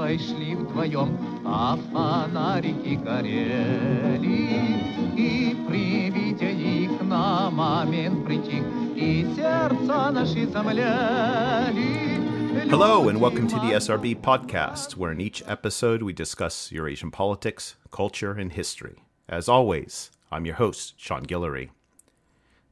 Ивановой шли вдвоем, а фонарики горели. И при виде их на момент притих, и сердца наши замляли. Hello, and welcome to the SRB podcast, where in each episode we discuss Eurasian politics, culture, and history. As always, I'm your host, Sean Guillory.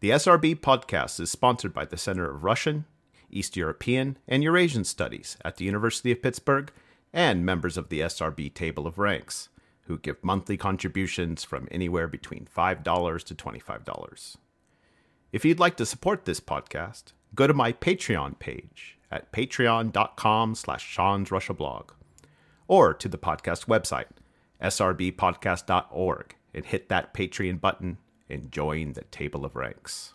The SRB podcast is sponsored by the Center of Russian, East European, and Eurasian Studies at the University of Pittsburgh and members of the SRB Table of Ranks, who give monthly contributions from anywhere between $5 to $25. If you'd like to support this podcast, go to my Patreon page at patreon.com slash Sean's Russia blog, or to the podcast website, srbpodcast.org, and hit that Patreon button and join the table of ranks.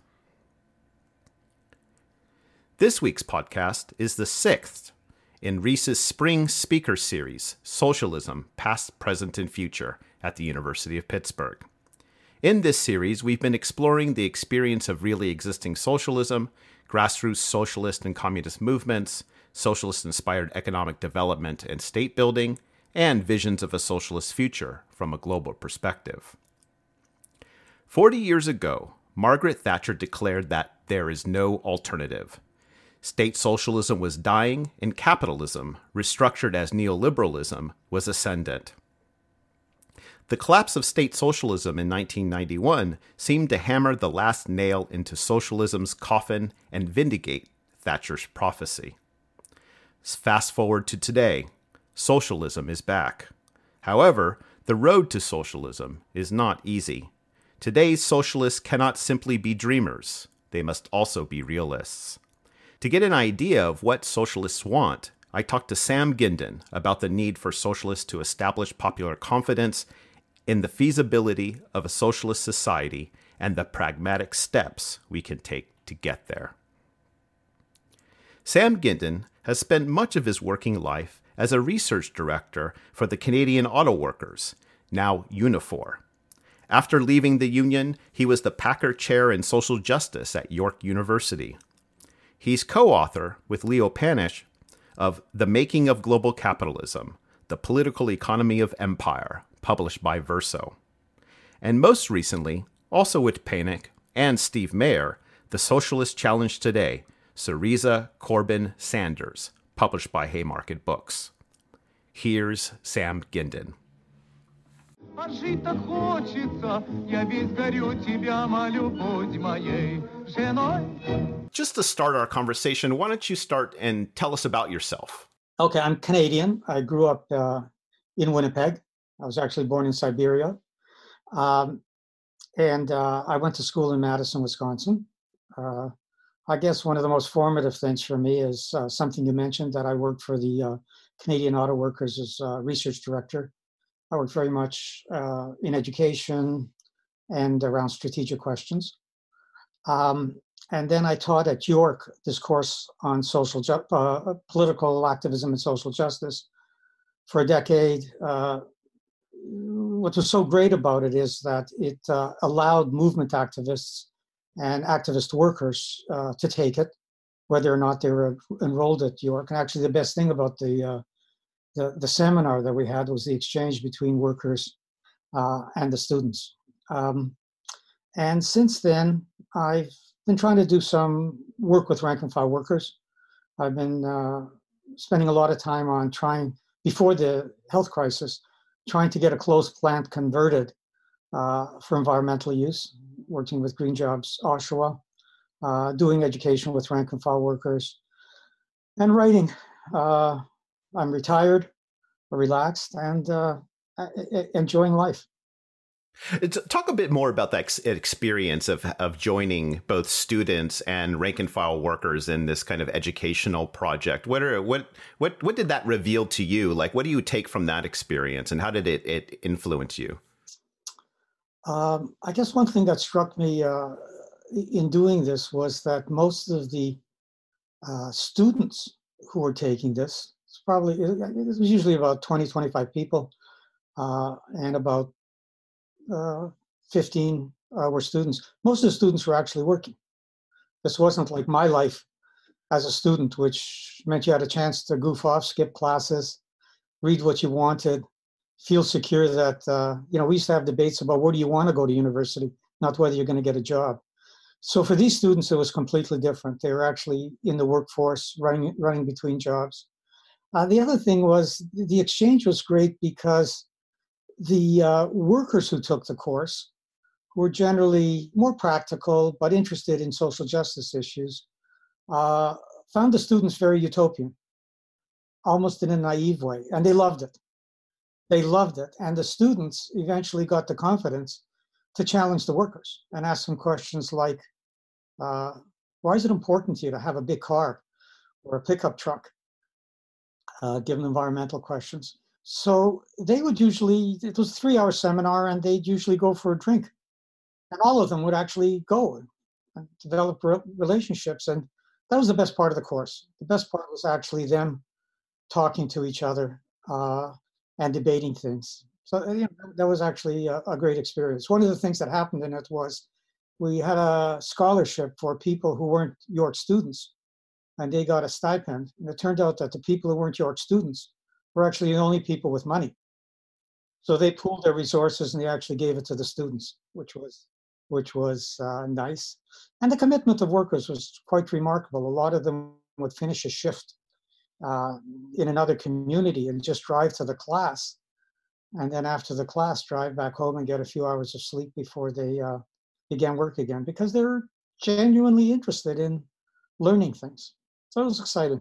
This week's podcast is the sixth in REES's Spring Speaker Series, Socialism, Past, Present, and Future, at the University of Pittsburgh. In this series, we've been exploring the experience of really existing socialism, grassroots socialist and communist movements, socialist inspired economic development and state building, and visions of a socialist future from a global perspective. Forty years ago, Margaret Thatcher declared that there is no alternative. State socialism was dying, and capitalism, restructured as neoliberalism, was ascendant. The collapse of state socialism in 1991 seemed to hammer the last nail into socialism's coffin and vindicate Thatcher's prophecy. Fast forward to today, socialism is back. However, the road to socialism is not easy. Today's socialists cannot simply be dreamers, they must also be realists. To get an idea of what socialists want, I talked to Sam Gindin about the need for socialists to establish popular confidence in the feasibility of a socialist society and the pragmatic steps we can take to get there. Sam Gindin has spent much of his working life as a research director for the Canadian Auto Workers, now Unifor. After leaving the union, he was the Packer Chair in Social Justice at York University. He's co author with Leo Panitch of The Making of Global Capitalism The Political Economy of Empire, published by Verso. And most recently, also with Panitch and Steve Maher, The Socialist Challenge Today Syriza, Corbyn, Sanders, published by Haymarket Books. Here's Sam Gindin. А жить так хочется, я весь горю тебя молю, будь моей женой. Just to start our conversation, why don't you start and tell us about yourself? Okay, I'm Canadian. I grew up uh, in Winnipeg. I was actually born in Siberia. Um, and uh, I went to school in Madison, Wisconsin. Uh, I guess one of the most formative things for me is uh, something you mentioned that I worked for the uh, Canadian Auto Workers as uh, research director. I worked very much uh, in education and around strategic questions. Um, and then I taught at York this course on social ju- uh, political activism and social justice for a decade. Uh, what was so great about it is that it uh, allowed movement activists and activist workers uh, to take it, whether or not they were enrolled at York. And actually, the best thing about the uh, the, the seminar that we had was the exchange between workers uh, and the students. Um, and since then, I've been trying to do some work with rank and file workers. I've been uh, spending a lot of time on trying, before the health crisis, trying to get a closed plant converted uh, for environmental use, working with Green Jobs Oshawa, uh, doing education with rank and file workers, and writing. Uh, I'm retired, relaxed, and uh, enjoying life. Talk a bit more about that experience of of joining both students and rank and file workers in this kind of educational project. What are what what what did that reveal to you? Like, what do you take from that experience, and how did it it influence you? Um, I guess one thing that struck me uh, in doing this was that most of the uh, students who were taking this, probably it was usually about 20, 25 people, uh, and about uh, 15 uh, were students. Most of the students were actually working. This wasn't like my life as a student, which meant you had a chance to goof off, skip classes, read what you wanted, feel secure that, uh, you know, we used to have debates about where do you want to go to university, not whether you're going to get a job. So for these students, it was completely different. They were actually in the workforce, running, running between jobs. Uh, the other thing was the exchange was great because the uh, workers who took the course were generally more practical but interested in social justice issues, uh, found the students very utopian, almost in a naive way, and they loved it. They loved it. And the students eventually got the confidence to challenge the workers and ask them questions like, uh, why is it important to you to have a big car or a pickup truck? Uh, given environmental questions. So they would usually, it was a three hour seminar, and they'd usually go for a drink. And all of them would actually go and develop relationships. And that was the best part of the course. The best part was actually them talking to each other uh, and debating things. So you know, that was actually a, a, great experience. One of the things that happened in it was we had a scholarship for people who weren't York students, and they got a stipend. And it turned out that the people who weren't York students were actually the only people with money. So they pooled their resources and they actually gave it to the students, which was which was uh, nice. And the commitment of workers was quite remarkable. A lot of them would finish a shift uh, in another community and just drive to the class. And then after the class, drive back home and get a few hours of sleep before they uh, began work again because they're genuinely interested in learning things. So it was exciting.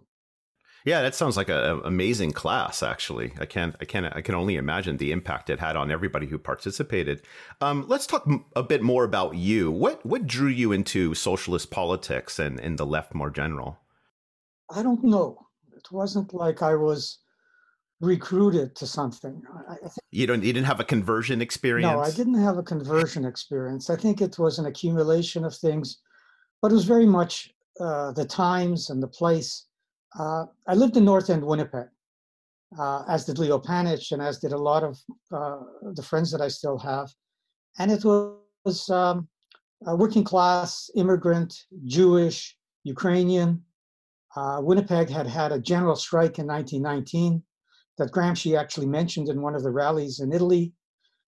Yeah, that sounds like an amazing class. Actually, I can't, I can, I can only imagine the impact it had on everybody who participated. Um, let's talk a bit more about you. What what drew you into socialist politics and, and the left more general? I don't know. It wasn't like I was recruited to something. you don't. You didn't have a conversion experience. No, I didn't have a conversion experience. I think it was an accumulation of things, but it was very much uh, the times and the place uh, I lived in North End, Winnipeg, uh, as did Leo Panitch, and as did a lot of uh, the friends that I still have. And it was um, working class, immigrant, Jewish, Ukrainian. Uh, Winnipeg had had a general strike in 1919 that Gramsci actually mentioned in one of the rallies in Italy.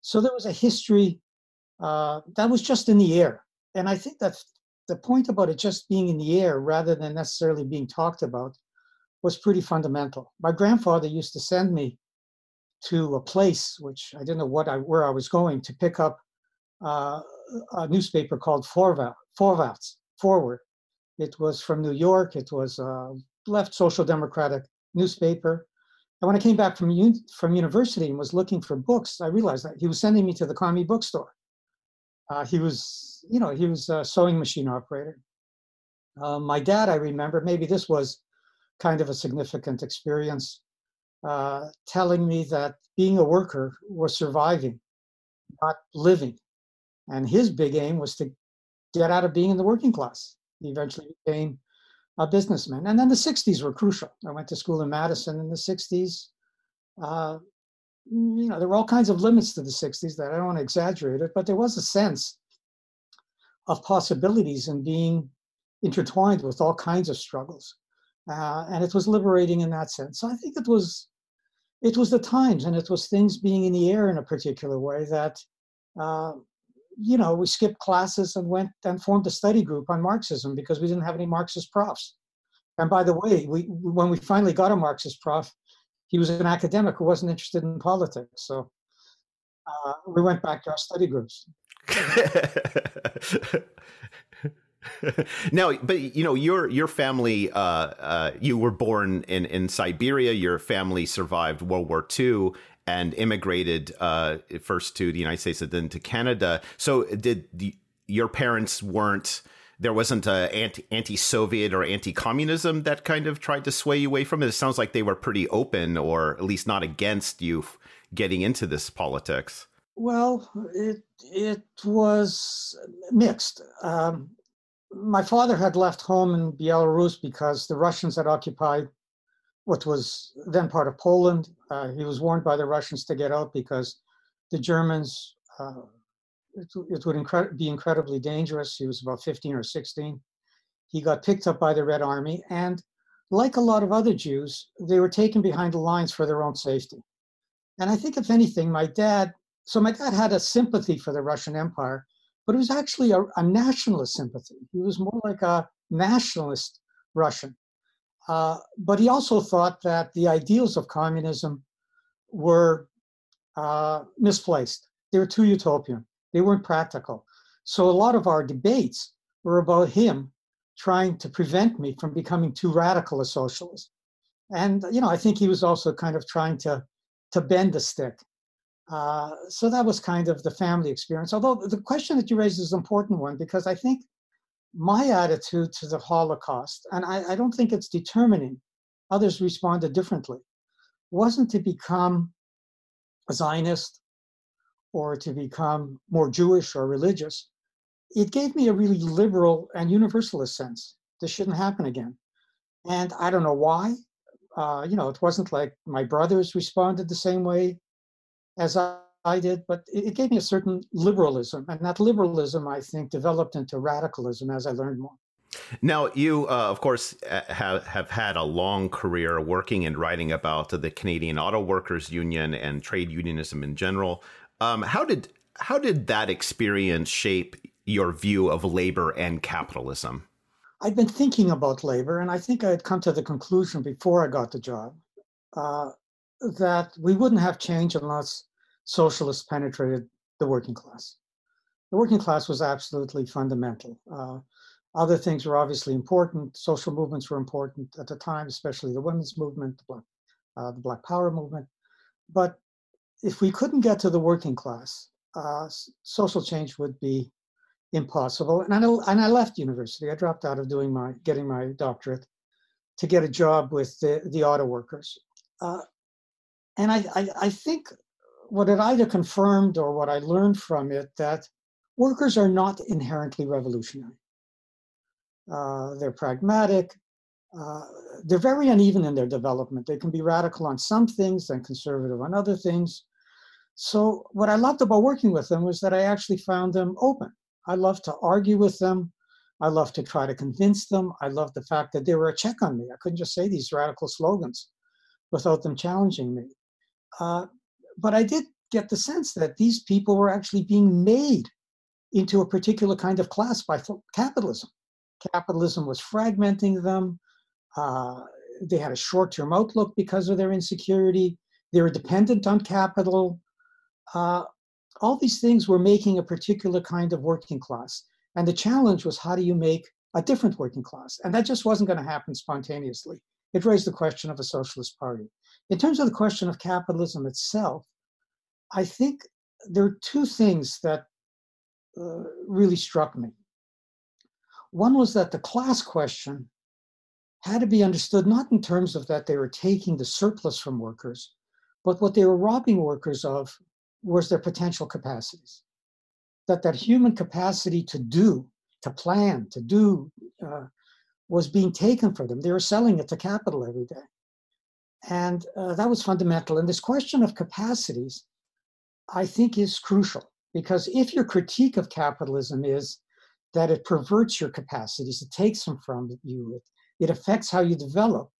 So there was a history uh, that was just in the air. And I think that the point about it just being in the air rather than necessarily being talked about was pretty fundamental. My grandfather used to send me to a place which I didn't know what I where I was going to pick up uh, a newspaper called Vorwärts, Forward. It was from New York. It was a left social democratic newspaper. And when I came back from from university and was looking for books, I realized that he was sending me to the commie bookstore. Uh, he was, you know, he was a sewing machine operator. Uh, my dad, I remember, maybe this was kind of a significant experience, uh, telling me that being a worker was surviving, not living. And his big aim was to get out of being in the working class. He eventually became a businessman. And then the 60s were crucial. I went to school in Madison in the 60s. Uh, you know, there were all kinds of limits to the 60s that I don't want to exaggerate it, but there was a sense of possibilities in being intertwined with all kinds of struggles uh, and it was liberating in that sense. So I think it was it was the times and it was things being in the air in a particular way that uh, you know we skipped classes and went and formed a study group on Marxism because we didn't have any Marxist profs. And by the way, we when we finally got a Marxist prof, he was an academic who wasn't interested in politics. So uh, we went back to our study groups. now, but you know, your your family, uh, uh, you were born in in Siberia. Your family survived World War II and immigrated uh, first to the United States and then to Canada. So, did the, your parents weren't? There wasn't a anti Soviet or anti communism that kind of tried to sway you away from it. It sounds like they were pretty open, or at least not against you getting into this politics. Well, it it was mixed. Um, my father had left home in Belarus because the Russians had occupied what was then part of Poland. Uh, he was warned by the Russians to get out because the Germans, uh, it, it, would incre- be incredibly dangerous. He was about 15 or 16. He got picked up by the Red Army, and like a lot of other Jews, they were taken behind the lines for their own safety. And I think, if anything, my dad, so my dad had a sympathy for the Russian Empire, but it was actually a, a nationalist sympathy. He was more like a nationalist Russian. Uh, but he also thought that the ideals of communism were uh, misplaced. They were too utopian. They weren't practical. So a lot of our debates were about him trying to prevent me from becoming too radical a socialist. And you know, I think he was also kind of trying to to bend the stick. Uh, so that was kind of the family experience. Although the question that you raised is an important one because I think my attitude to the Holocaust, and I, I don't think it's determining, others responded differently, wasn't to become a Zionist or to become more Jewish or religious. It gave me a really liberal and universalist sense. This shouldn't happen again. And I don't know why. Uh, you know, it wasn't like my brothers responded the same way as I, I did, but it, it gave me a certain liberalism. And that liberalism, I think, developed into radicalism as I learned more. Now, you, uh, of course, have, have had a long career working and writing about the Canadian Auto Workers Union and trade unionism in general. Um, how did how did that experience shape your view of labor and capitalism? I'd been thinking about labor, and I think I had come to the conclusion before I got the job uh, that we wouldn't have change unless socialists penetrated the working class. The working class was absolutely fundamental. Uh, other things were obviously important. Social movements were important at the time, especially the women's movement, the Black, uh, the Black Power movement. But if we couldn't get to the working class, uh, social change would be impossible. And I, and I left university. I dropped out of doing my getting my doctorate to get a job with the, the auto workers. Uh, and I, I, I think what it either confirmed or what I learned from it that workers are not inherently revolutionary. Uh, they're pragmatic. Uh, they're very uneven in their development. They can be radical on some things and conservative on other things. So, what I loved about working with them was that I actually found them open. I loved to argue with them. I loved to try to convince them. I loved the fact that they were a check on me. I couldn't just say these radical slogans without them challenging me. Uh, but I did get the sense that these people were actually being made into a particular kind of class by capitalism. Capitalism was fragmenting them. Uh, they had a short term outlook because of their insecurity. They were dependent on capital. Uh, all these things were making a particular kind of working class. And the challenge was how do you make a different working class? And that just wasn't going to happen spontaneously. It raised the question of a socialist party. In terms of the question of capitalism itself, I think there are two things that uh, really struck me. One was that the class question had to be understood not in terms of that they were taking the surplus from workers, but what they were robbing workers of was their potential capacities. That that human capacity to do, to plan, to do, uh, was being taken from them. They were selling it to capital every day. And uh, that was fundamental. And this question of capacities, I think, is crucial because if your critique of capitalism is that it perverts your capacities, it takes them from you, it, it affects how you develop,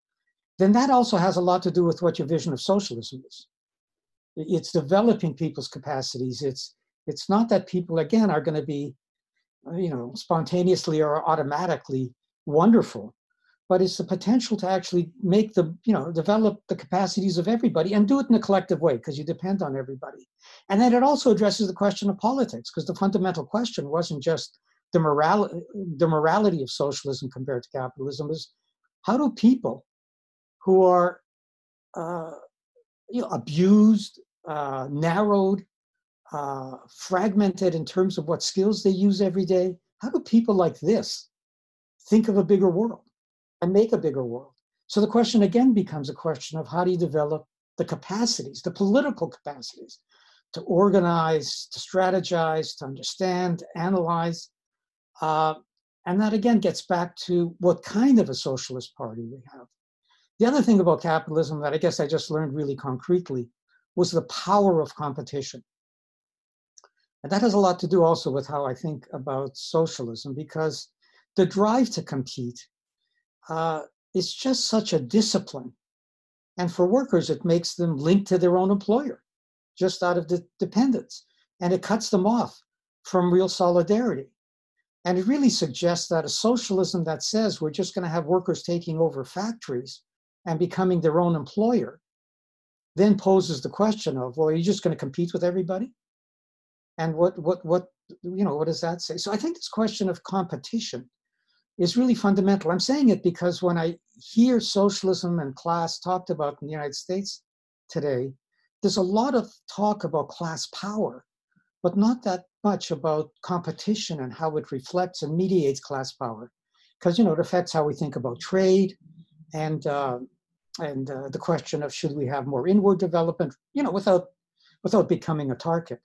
then that also has a lot to do with what your vision of socialism is. It's developing people's capacities. It's it's not that people again are going to be, you know, spontaneously or automatically wonderful, but it's the potential to actually make the you know develop the capacities of everybody and do it in a collective way because you depend on everybody and then it also addresses the question of politics because the fundamental question wasn't just the morality the morality of socialism compared to capitalism is how do people who are uh, you know, abused, uh, narrowed, uh, fragmented in terms of what skills they use every day, how do people like this think of a bigger world and make a bigger world? So the question again becomes a question of how do you develop the capacities, the political capacities, to organize, to strategize, to understand, analyze, uh, and that again gets back to what kind of a socialist party we have. The other thing about capitalism that I guess I just learned really concretely was the power of competition. And that has a lot to do also with how I think about socialism, because the drive to compete uh, it's just such a discipline. And for workers, it makes them linked to their own employer just out of the dependence. And it cuts them off from real solidarity. And it really suggests that a socialism that says we're just going to have workers taking over factories and becoming their own employer then poses the question of, well, are you just going to compete with everybody? And what, what, what, you know, what does that say? So I think this question of competition is really fundamental. I'm saying it because when I hear socialism and class talked about in the United States today, there's a lot of talk about class power, but not that much about competition and how it reflects and mediates class power. Because you know it affects how we think about trade, and uh, and uh, the question of should we have more inward development, you know, without without becoming a target.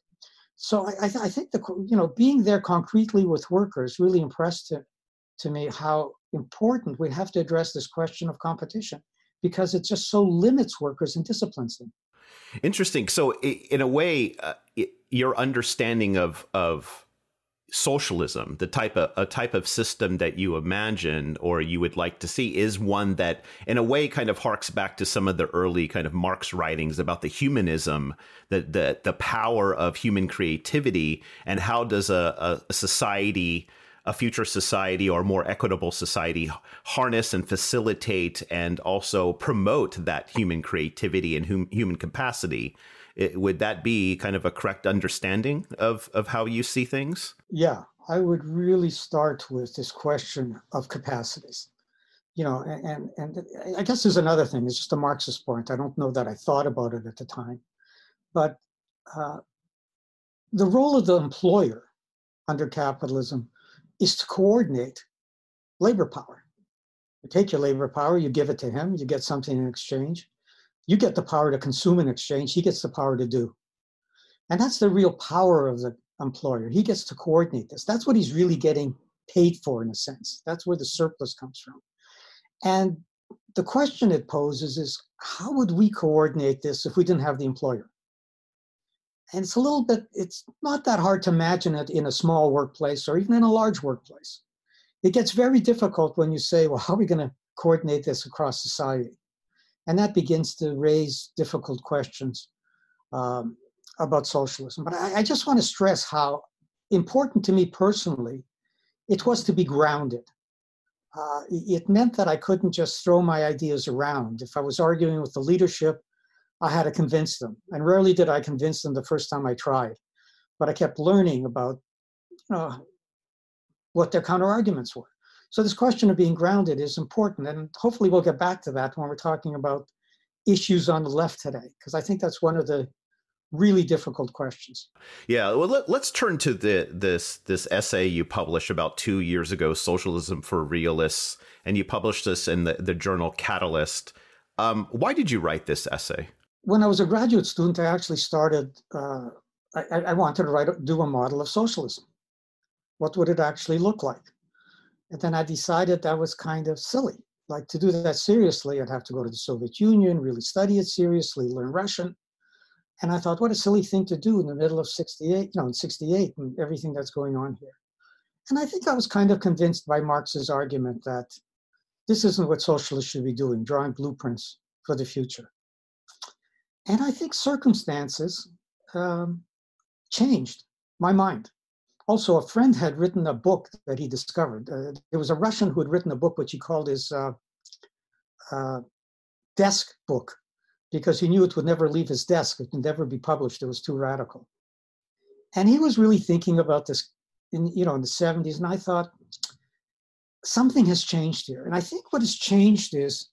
So I, I, I think the you know being there concretely with workers really impressed to, to me how important we have to address this question of competition because it just so limits workers and disciplines them. Interesting. So, in a way, uh, your understanding of of socialism, the type of a type of system that you imagine or you would like to see, is one that, in a way, kind of harks back to some of the early kind of Marx writings about the humanism, the the the power of human creativity, and how does a, a society a future society or more equitable society harness and facilitate and also promote that human creativity and hum, human capacity. It, would that be kind of a correct understanding of, of how you see things? Yeah, I would really start with this question of capacities. You know, and, and I guess there's another thing, it's just a Marxist point. I don't know that I thought about it at the time. But uh, the role of the employer under capitalism is to coordinate labor power. You take your labor power, you give it to him, you get something in exchange. You get the power to consume in exchange, he gets the power to do. And that's the real power of the employer. He gets to coordinate this. That's what he's really getting paid for, in a sense. That's where the surplus comes from. And the question it poses is how would we coordinate this if we didn't have the employer? And it's a little bit, it's not that hard to imagine it in a small workplace or even in a large workplace. It gets very difficult when you say, well, how are we going to coordinate this across society? And that begins to raise difficult questions um, about socialism. But I, I just want to stress how important to me personally it was to be grounded. Uh, it meant that I couldn't just throw my ideas around. If I was arguing with the leadership, I had to convince them. And rarely did I convince them the first time I tried. But I kept learning about you know, what their counter arguments were. So this question of being grounded is important. And hopefully we'll get back to that when we're talking about issues on the left today, because I think that's one of the really difficult questions. Yeah, well, let, us turn to the this this essay you published about two years ago, "Socialism for Realists," and you published this in the, the journal Catalyst. Um, why did you write this essay? when I was a graduate student, I actually started, uh, I, I, wanted to write, do a model of socialism. What would it actually look like? And then I decided that was kind of silly. Like to do that seriously, I'd have to go to the Soviet Union, really study it seriously, learn Russian. And I thought, what a silly thing to do in the middle of 68, you know, in 68 and everything that's going on here. And I think I was kind of convinced by Marx's argument that this isn't what socialists should be doing, drawing blueprints for the future. And I think circumstances um, changed my mind. Also, a friend had written a book that he discovered. Uh, there was a Russian who had written a book which he called his uh, uh, desk book because he knew it would never leave his desk. It could never be published. It was too radical. And he was really thinking about this in, you know, in the 70s. And I thought, something has changed here. And I think what has changed is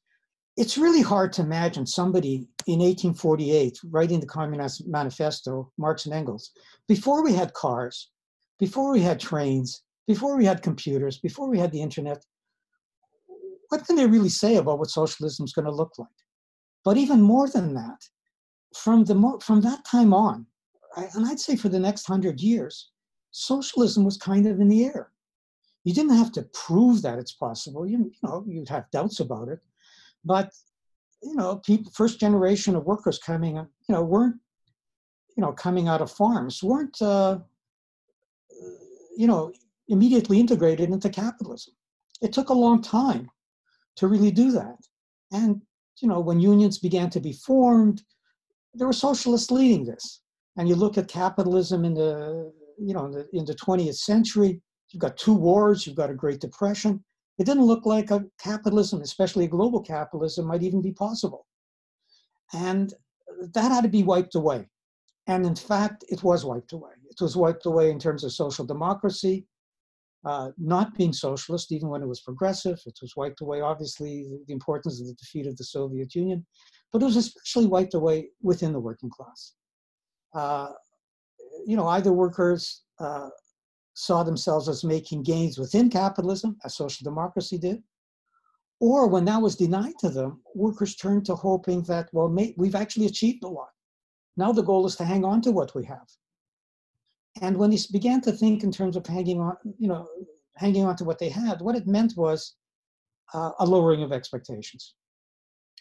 it's really hard to imagine somebody in 1848 writing the Communist Manifesto, Marx and Engels, before we had cars, before we had trains, before we had computers, before we had the internet. What can they really say about what socialism is going to look like? But even more than that, from the from that time on, and I'd say for the next hundred years, socialism was kind of in the air. You didn't have to prove that it's possible. You, you know, you'd have doubts about it, but you know, people, first generation of workers coming, you know, weren't, you know, coming out of farms, weren't, uh, you know, immediately integrated into capitalism. It took a long time to really do that. And, you know, when unions began to be formed, there were socialists leading this. And you look at capitalism in the, you know, in the, in the 20th century, you've got two wars, you've got a Great Depression. It didn't look like a capitalism, especially a global capitalism, might even be possible. And that had to be wiped away. And in fact, it was wiped away. It was wiped away in terms of social democracy, uh, not being socialist, even when it was progressive. It was wiped away, obviously, the, importance of the defeat of the Soviet Union, but it was especially wiped away within the working class. Uh, you know, either workers uh, saw themselves as making gains within capitalism, as social democracy did, or when that was denied to them, workers turned to hoping that, well, we've actually achieved a lot. Now the goal is to hang on to what we have. And when they began to think in terms of hanging on, you know, hanging on to what they had, what it meant was uh, a lowering of expectations,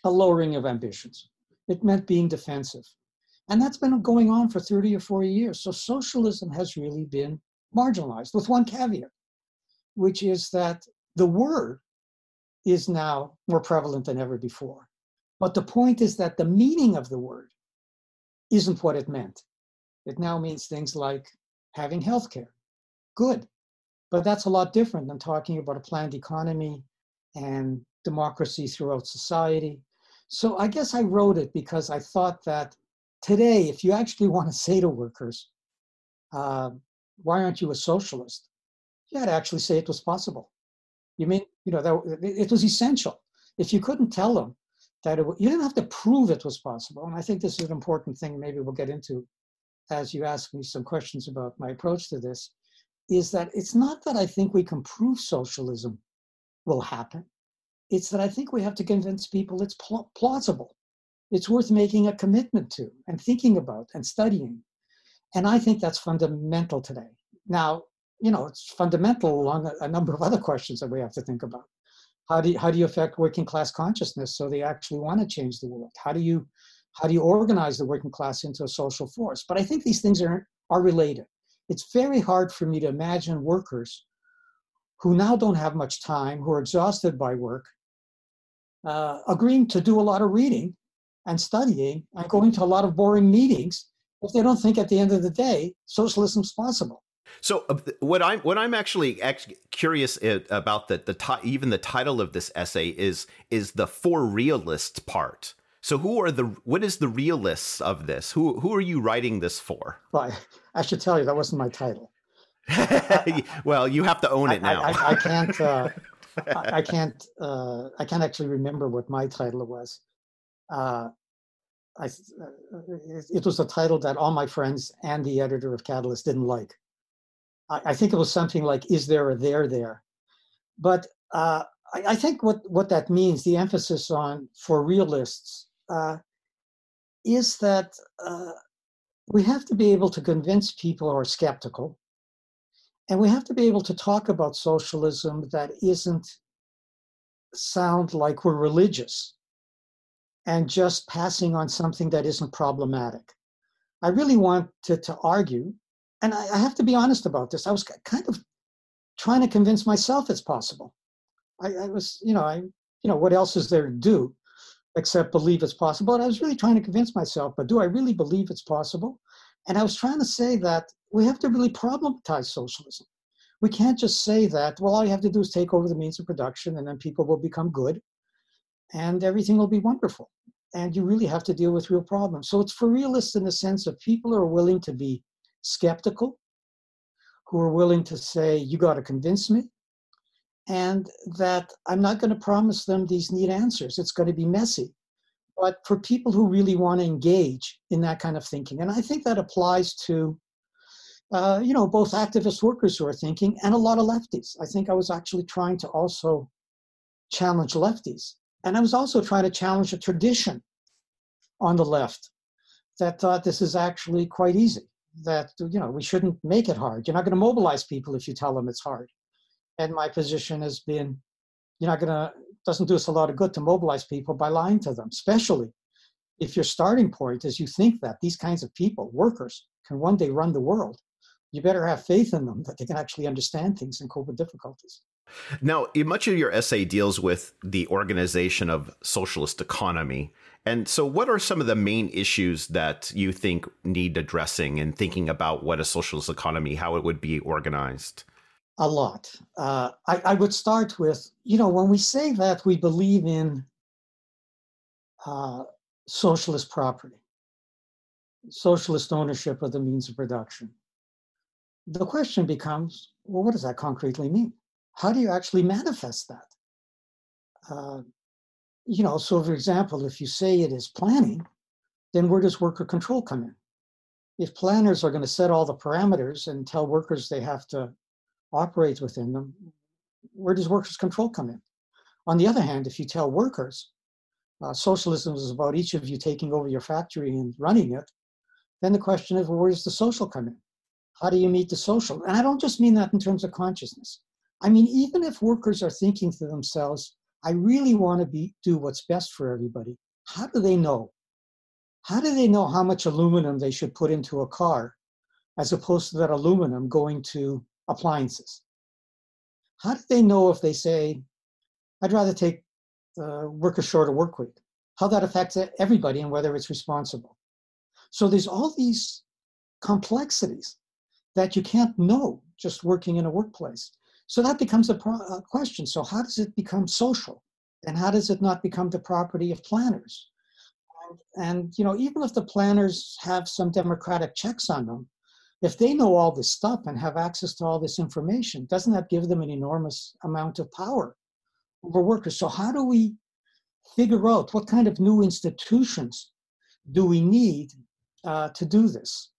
a lowering of ambitions. It meant being defensive. And that's been going on for 30 or 40 years. So socialism has really been marginalized with one caveat, which is that the word is now more prevalent than ever before. But the point is that the meaning of the word isn't what it meant. It now means things like having health care. Good. But that's a lot different than talking about a planned economy and democracy throughout society. So I guess I wrote it because I thought that today, if you actually want to say to workers, uh, why aren't you a socialist? You had to actually say it was possible. You mean, you know, that it was essential. If you couldn't tell them that it, you didn't have to prove it was possible. And I think this is an important thing, maybe we'll get into as you ask me some questions about my approach to this, is that it's not that I think we can prove socialism will happen. It's that I think we have to convince people it's pl- plausible. It's worth making a commitment to and thinking about and studying. And I think that's fundamental today. Now, you know, it's fundamental along a, a number of other questions that we have to think about. How do you, how do you affect working class consciousness so they actually want to change the world? How do you how do you organize the working class into a social force? But I think these things are are related. It's very hard for me to imagine workers who now don't have much time, who are exhausted by work, uh, agreeing to do a lot of reading and studying and going to a lot of boring meetings if they don't think at the end of the day socialism's possible. So uh, what I'm what I'm actually curious uh, about the the even the title of this essay is is the for realists part. So who are the what is the realists of this? Who who are you writing this for? Well, I, should tell you that wasn't my title. well, you have to own it now. I, I, I can't. Uh, I, can't. Uh, I can't actually remember what my title was. Uh, I, uh, it was a title that all my friends and the editor of Catalyst didn't like. I, I think it was something like "Is there a there there?" But uh, I, I, think what what that means, the emphasis on for realists, uh, is that uh, we have to be able to convince people who are skeptical, and we have to be able to talk about socialism that isn't sound like we're religious and just passing on something that isn't problematic. I really want to, to argue and I, I, have to be honest about this. I was kind of trying to convince myself it's possible. I, I, was, you know, I, you know, what else is there to do except believe it's possible? And I was really trying to convince myself, but do I really believe it's possible? And I was trying to say that we have to really problematize socialism. We can't just say that, well, all you have to do is take over the means of production and then people will become good and everything will be wonderful. And you really have to deal with real problems. So it's for realists in the sense of people who are willing to be skeptical, who are willing to say, you got to convince me, and that I'm not going to promise them these neat answers. It's going to be messy. But for people who really want to engage in that kind of thinking, and I think that applies to, uh, you know, both activist workers who are thinking and a lot of lefties. I think I was actually trying to also challenge lefties. And I was also trying to challenge a tradition on the left that thought this is actually quite easy that you know we shouldn't make it hard. You're not going to mobilize people if you tell them it's hard. And my position has been, you're not to doesn't do us a lot of good to mobilize people by lying to them, especially if your starting point is you think that these kinds of people, workers, can one day run the world. You better have faith in them that they can actually understand things and cope with difficulties. Now, much of your essay deals with the organization of socialist economy. And so, what are some of the main issues that you think need addressing and thinking about what a socialist economy, how it would be organized? A lot. Uh, I, I, would start with, you know, when we say that we believe in uh, socialist property, socialist ownership of the means of production, the question becomes, well, what does that concretely mean? How do you actually manifest that? Uh, you know, so for example, if you say it is planning, then where does worker control come in? If planners are going to set all the parameters and tell workers they have to operate within them, where does workers control come in? On the other hand, if you tell workers uh, socialism is about each of you taking over your factory and running it, then the question is, well, where does the social come in? How do you meet the social? And I don't just mean that in terms of consciousness. I mean, even if workers are thinking to themselves, I really want to be, do what's best for everybody. How do they know? How do they know how much aluminum they should put into a car as opposed to that aluminum going to appliances? How do they know if they say, I'd rather take uh, work a shorter work week? How that affects everybody and whether it's responsible. So there's all these complexities that you can't know just working in a workplace. So that becomes a, pro- a, question. So how does it become social? And how does it not become the property of planners? And, and you know, even if the planners have some democratic checks on them, if they know all this stuff and have access to all this information, doesn't that give them an enormous amount of power over workers? So how do we figure out what kind of new institutions do we need uh, to do this?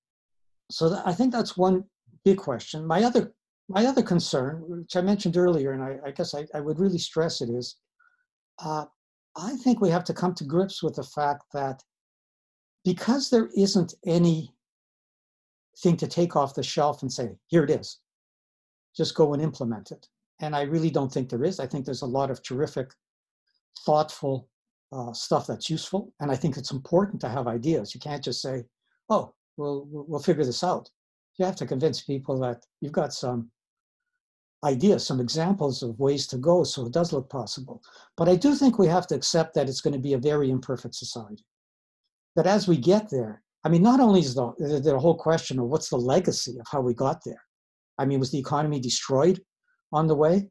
So I think that's one big question. My other my other concern, which I mentioned earlier, and I, I guess I, I, would really stress it, is uh, I think we have to come to grips with the fact that because there isn't any thing to take off the shelf and say, here it is, just go and implement it. And I really don't think there is. I think there's a lot of terrific, thoughtful uh, stuff that's useful. And I think it's important to have ideas. You can't just say, oh, we'll, we'll figure this out. You have to convince people that you've got some ideas, some examples of ways to go so it does look possible. But I do think we have to accept that it's going to be a very imperfect society. That as we get there, I mean, not only is the, the whole question of what's the legacy of how we got there. I mean, was the economy destroyed on the way?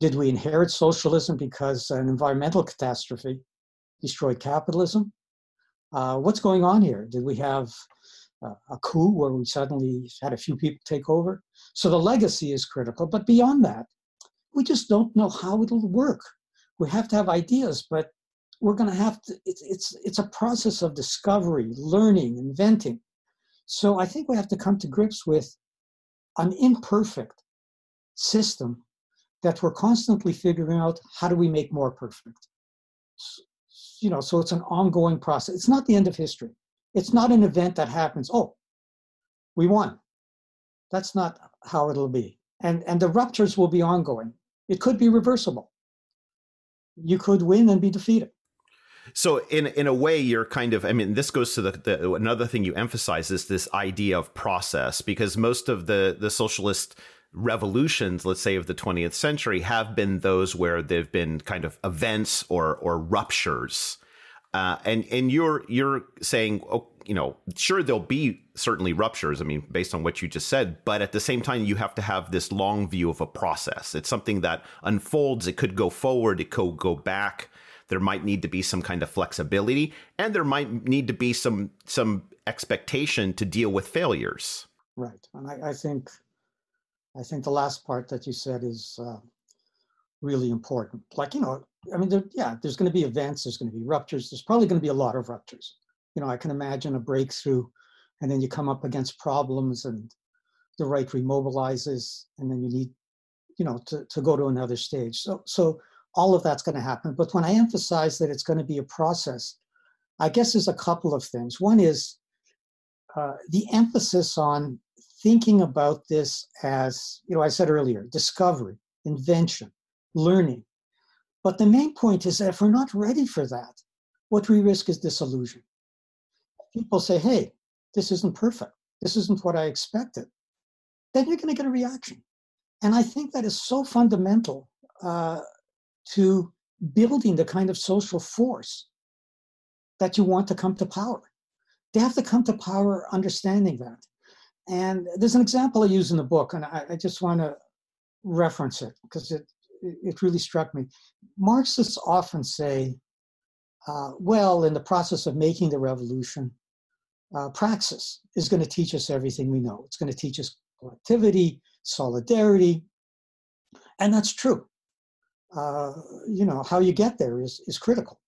Did we inherit socialism because an environmental catastrophe destroyed capitalism? Uh, what's going on here? Did we have a coup where we suddenly had a few people take over. So the legacy is critical. But beyond that, we just don't know how it'll work. We have to have ideas, but we're going to have to, it's, it's, it's a process of discovery, learning, inventing. So I think we have to come to grips with an imperfect system that we're constantly figuring out how do we make more perfect. You know, so it's an ongoing process. It's not the end of history. It's not an event that happens, oh, we won. That's not how it'll be. And, and the ruptures will be ongoing. It could be reversible. You could win and be defeated. So in in a way, you're kind of. I mean, this goes to the, the, another thing you emphasize is this idea of process, because most of the the socialist revolutions, let's say of the 20th century, have been those where there've been kind of events or or ruptures uh, and and you're you're saying, oh, you know, sure there'll be certainly ruptures. I mean, based on what you just said, but at the same time, you have to have this long view of a process. It's something that unfolds. It could go forward. It could go back. There might need to be some kind of flexibility, and there might need to be some some expectation to deal with failures. Right, and I, I think I think the last part that you said is uh, really important. Like you know, I mean, there, yeah, there's going to be events, there's going to be ruptures, there's probably going to be a lot of ruptures. You know, I can imagine a breakthrough, and then you come up against problems, and the right remobilizes, and then you need, you know, to, to go to another stage. So, so all of that's going to happen. But when I emphasize that it's going to be a process, I guess there's a couple of things. One is uh, the emphasis on thinking about this as, you know, I said earlier, discovery, invention, learning, but the main point is that if we're not ready for that, what we risk is disillusion. People say, hey, this isn't perfect. This isn't what I expected. Then you're going to get a reaction. And I think that is so fundamental uh, to building the kind of social force that you want to come to power. They have to come to power understanding that. And there's an example I use in the book, and I, I just want to reference it because it, it really struck me. Marxists often say, uh, well, in the process of making the revolution, uh, praxis is going to teach us everything we know. It's going to teach us collectivity, solidarity, and that's true. Uh, you know, how you get there is, is critical.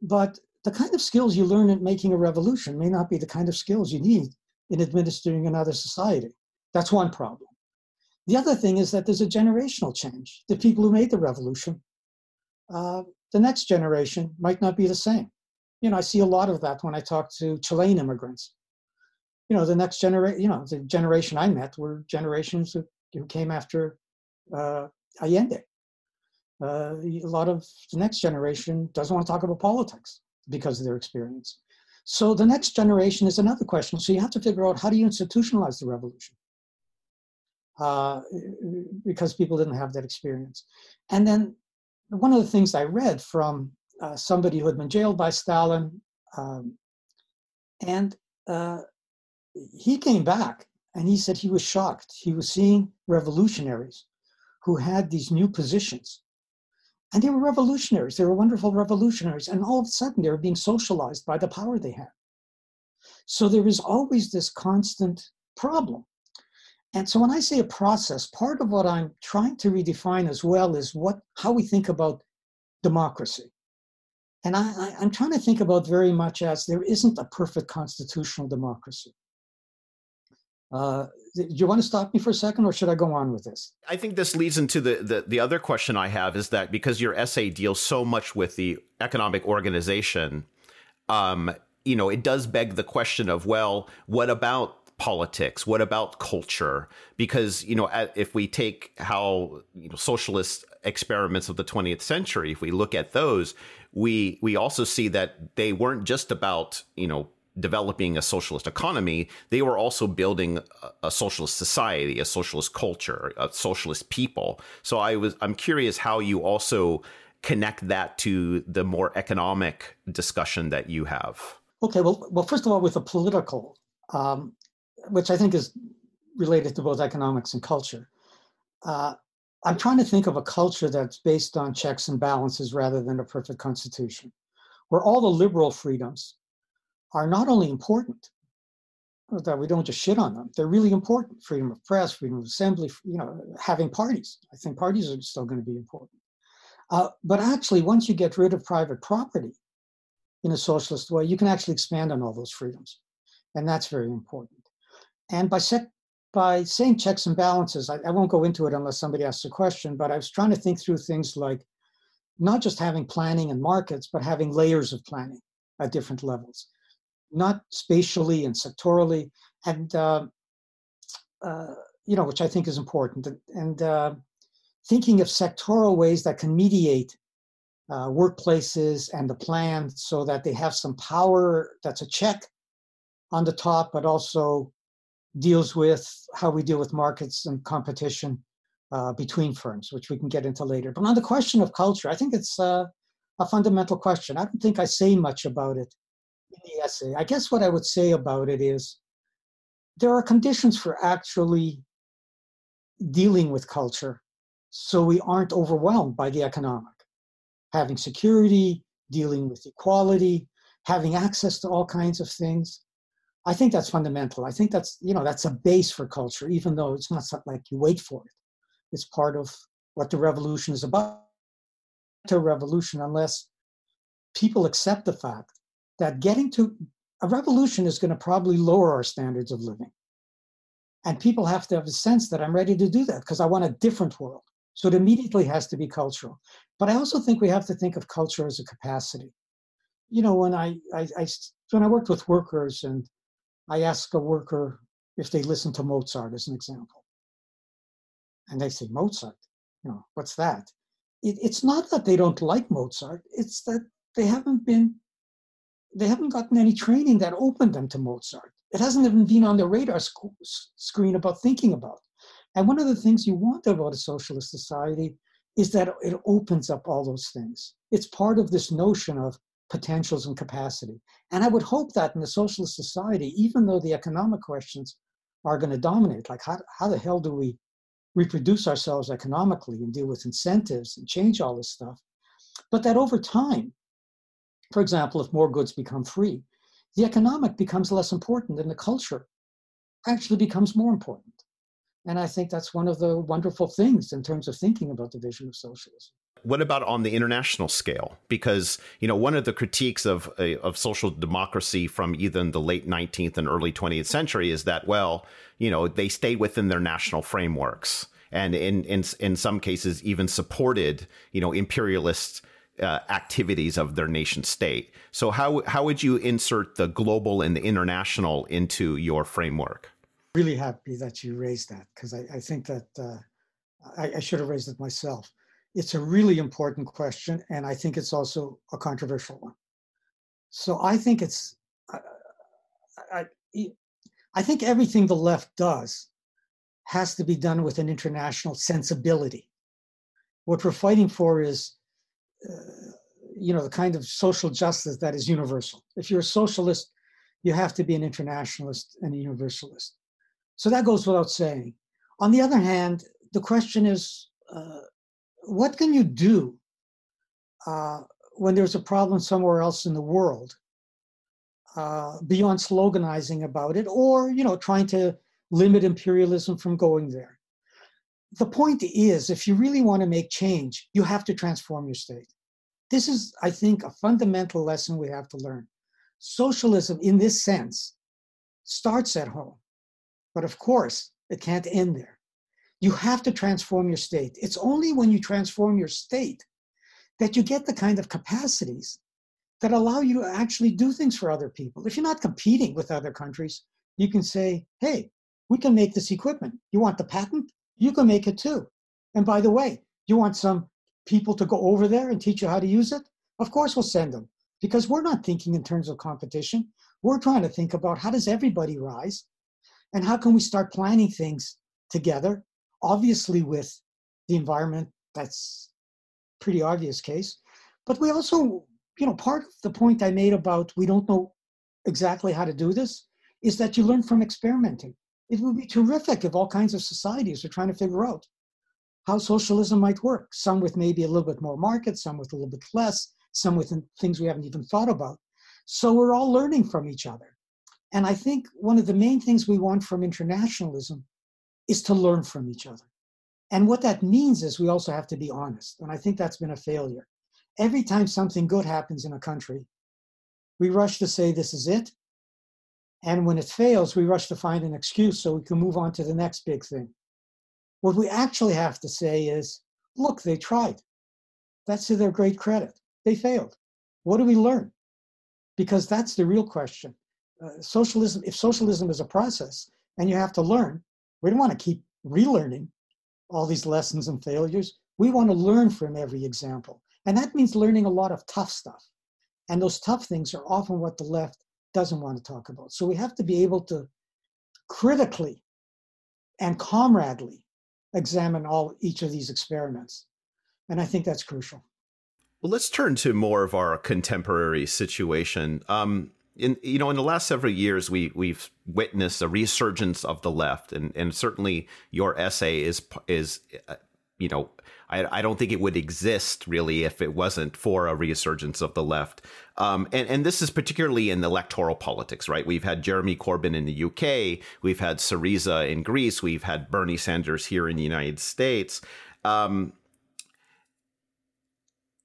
But the kind of skills you learn in making a revolution may not be the kind of skills you need in administering another society. That's one problem. The other thing is that there's a generational change. The people who made the revolution, uh, the next generation might not be the same. You know, I see a lot of that when I talk to Chilean immigrants. You know, the next generation, you know, the generation I met were generations who, came after uh, Allende. Uh, a lot of the next generation doesn't want to talk about politics because of their experience. So the next generation is another question. So you have to figure out how do you institutionalize the revolution? Uh, because people didn't have that experience. And then one of the things I read from uh, somebody who had been jailed by Stalin, um, and uh, he came back and he said he was shocked. He was seeing revolutionaries who had these new positions. And they were revolutionaries, they were wonderful revolutionaries. And all of a sudden, they were being socialized by the power they had. So there is always this constant problem. And so when I say a process, part of what I'm trying to redefine as well is what how we think about democracy. And I, am trying to think about very much as there isn't a perfect constitutional democracy. Uh, do you want to stop me for a second, or should I go on with this? I think this leads into the, the the other question I have is that because your essay deals so much with the economic organization, um, you know, it does beg the question of well, what about politics? What about culture? Because you know, if we take how you know socialist experiments of the 20th century, if we look at those, we we also see that they weren't just about you know developing a socialist economy, they were also building a, socialist society, a socialist culture, a socialist people. So I was I'm curious how you also connect that to the more economic discussion that you have. Okay, well, well, first of all, with the political, um, which I think is related to both economics and culture. Uh, I'm trying to think of a culture that's based on checks and balances rather than a perfect constitution, where all the liberal freedoms are not only important, that we don't just shit on them, they're really important. Freedom of press, freedom of assembly, you know, having parties. I think parties are still going to be important. Uh, but actually, once you get rid of private property in a socialist way, you can actually expand on all those freedoms. And that's very important. And by, set, by saying checks and balances, I, I won't go into it unless somebody asks a question, but I was trying to think through things like not just having planning and markets, but having layers of planning at different levels, not spatially and sectorally, and uh, uh, you know, which I think is important, and, uh, thinking of sectoral ways that can mediate uh, workplaces and the plan so that they have some power that's a check on the top, but also deals with how we deal with markets and competition uh, between firms, which we can get into later. But on the question of culture, I think it's uh, a fundamental question. I don't think I say much about it the essay. I guess what I would say about it is there are conditions for actually dealing with culture so we aren't overwhelmed by the economic. Having security, dealing with equality, having access to all kinds of things. I think that's fundamental. I think that's you know that's a base for culture, even though it's not something like you wait for it. It's part of what the revolution is about. To revolution, unless people accept the fact that getting to a revolution is going to probably lower our standards of living, and people have to have a sense that I'm ready to do that because I want a different world. So it immediately has to be cultural. But I also think we have to think of culture as a capacity. You know, when I, I, I when I worked with workers and I ask a worker if they listen to Mozart as an example. And they say, Mozart, you know, what's that? It, it's not that they don't like Mozart, it's that they haven't been, they haven't gotten any training that opened them to Mozart. It hasn't even been on their radar sc- screen about thinking about. And one of the things you want about a socialist society is that it opens up all those things. It's part of this notion of potentials and capacity. And I would hope that in a socialist society, even though the economic questions are going to dominate, like how, how the hell do we reproduce ourselves economically and deal with incentives and change all this stuff, but that over time, for example, if more goods become free, the economic becomes less important and the culture actually becomes more important. And I think that's one of the wonderful things in terms of thinking about the vision of socialism. What about on the international scale? Because you know one of the critiques of eh, of social democracy from either the late 19th and early 20th century is that well, you know, they stay within their national frameworks, and in in in some cases even supported you know imperialist uh, activities of their nation state. So how how would you insert the global and the international into your framework? Really happy that you raised that because I, I, think that uh, I, I, should have raised it myself. It's a really important question, and I think it's also a controversial one. So I think it's I, I, I think everything the left does has to be done with an international sensibility. What we're fighting for is uh, you know, the kind of social justice that is universal. If you're a socialist, you have to be an internationalist and a universalist. So that goes without saying. On the other hand, the question is, uh, what can you do uh, when there's a problem somewhere else in the world uh, beyond sloganizing about it or you know trying to limit imperialism from going there the point is if you really want to make change you have to transform your state this is, I think, a fundamental lesson we have to learn. Socialism, in this sense, starts at home. But of course, it can't end there. You have to transform your state. It's only when you transform your state that you get the kind of capacities that allow you to actually do things for other people. If you're not competing with other countries, you can say, hey, we can make this equipment. You want the patent? You can make it too. And by the way, you want some people to go over there and teach you how to use it? Of course, we'll send them because we're not thinking in terms of competition. We're trying to think about how does everybody rise and how can we start planning things together, obviously, with the environment. That's pretty obvious case. But we also, you know, part of the point I made about we don't know exactly how to do this is that you learn from experimenting. It would be terrific if all kinds of societies are trying to figure out how socialism might work. Some with maybe a little bit more market, some with a little bit less, some with things we haven't even thought about. So we're all learning from each other. And I think one of the main things we want from internationalism is to learn from each other. And what that means is we also have to be honest. And I think that's been a failure. Every time something good happens in a country, we rush to say this is it. And when it fails, we rush to find an excuse so we can move on to the next big thing. What we actually have to say is, look, they tried. That's to their great credit. They failed. What do we learn? Because that's the real question. Uh, socialism, if socialism is a process and you have to learn, we don't want to keep relearning all these lessons and failures. We want to learn from every example. And that means learning a lot of tough stuff. And those tough things are often what the left doesn't want to talk about. So we have to be able to critically and comradely examine all each of these experiments. And I think that's crucial. Well, let's turn to more of our contemporary situation. Um, in you know, in the last several years, we we've witnessed a resurgence of the left, and and certainly your essay is is uh, you know I, I don't think it would exist really if it wasn't for a resurgence of the left. Um, and, and this is particularly in electoral politics, right? We've had Jeremy Corbyn in the UK, we've had Syriza in Greece, we've had Bernie Sanders here in the United States. Um,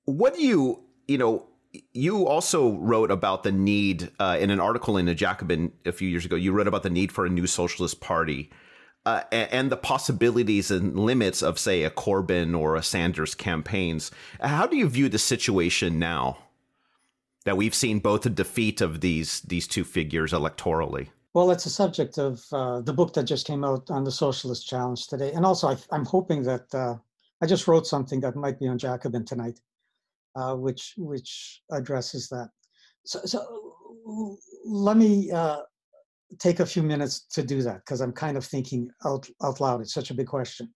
what do you, you know, you also wrote about the need uh, in an article in the Jacobin a few years ago. You wrote about the need for a new socialist party uh, and the possibilities and limits of, say, a Corbyn or a Sanders campaigns. How do you view the situation now that we've seen both a defeat of these these two figures electorally? Well, it's a subject of uh, the book that just came out on the Socialist Challenge today, and also I, am hoping that uh, I just wrote something that might be on Jacobin tonight, uh, which which addresses that. So, so let me uh, take a few minutes to do that because I'm kind of thinking out, out loud. It's such a big question.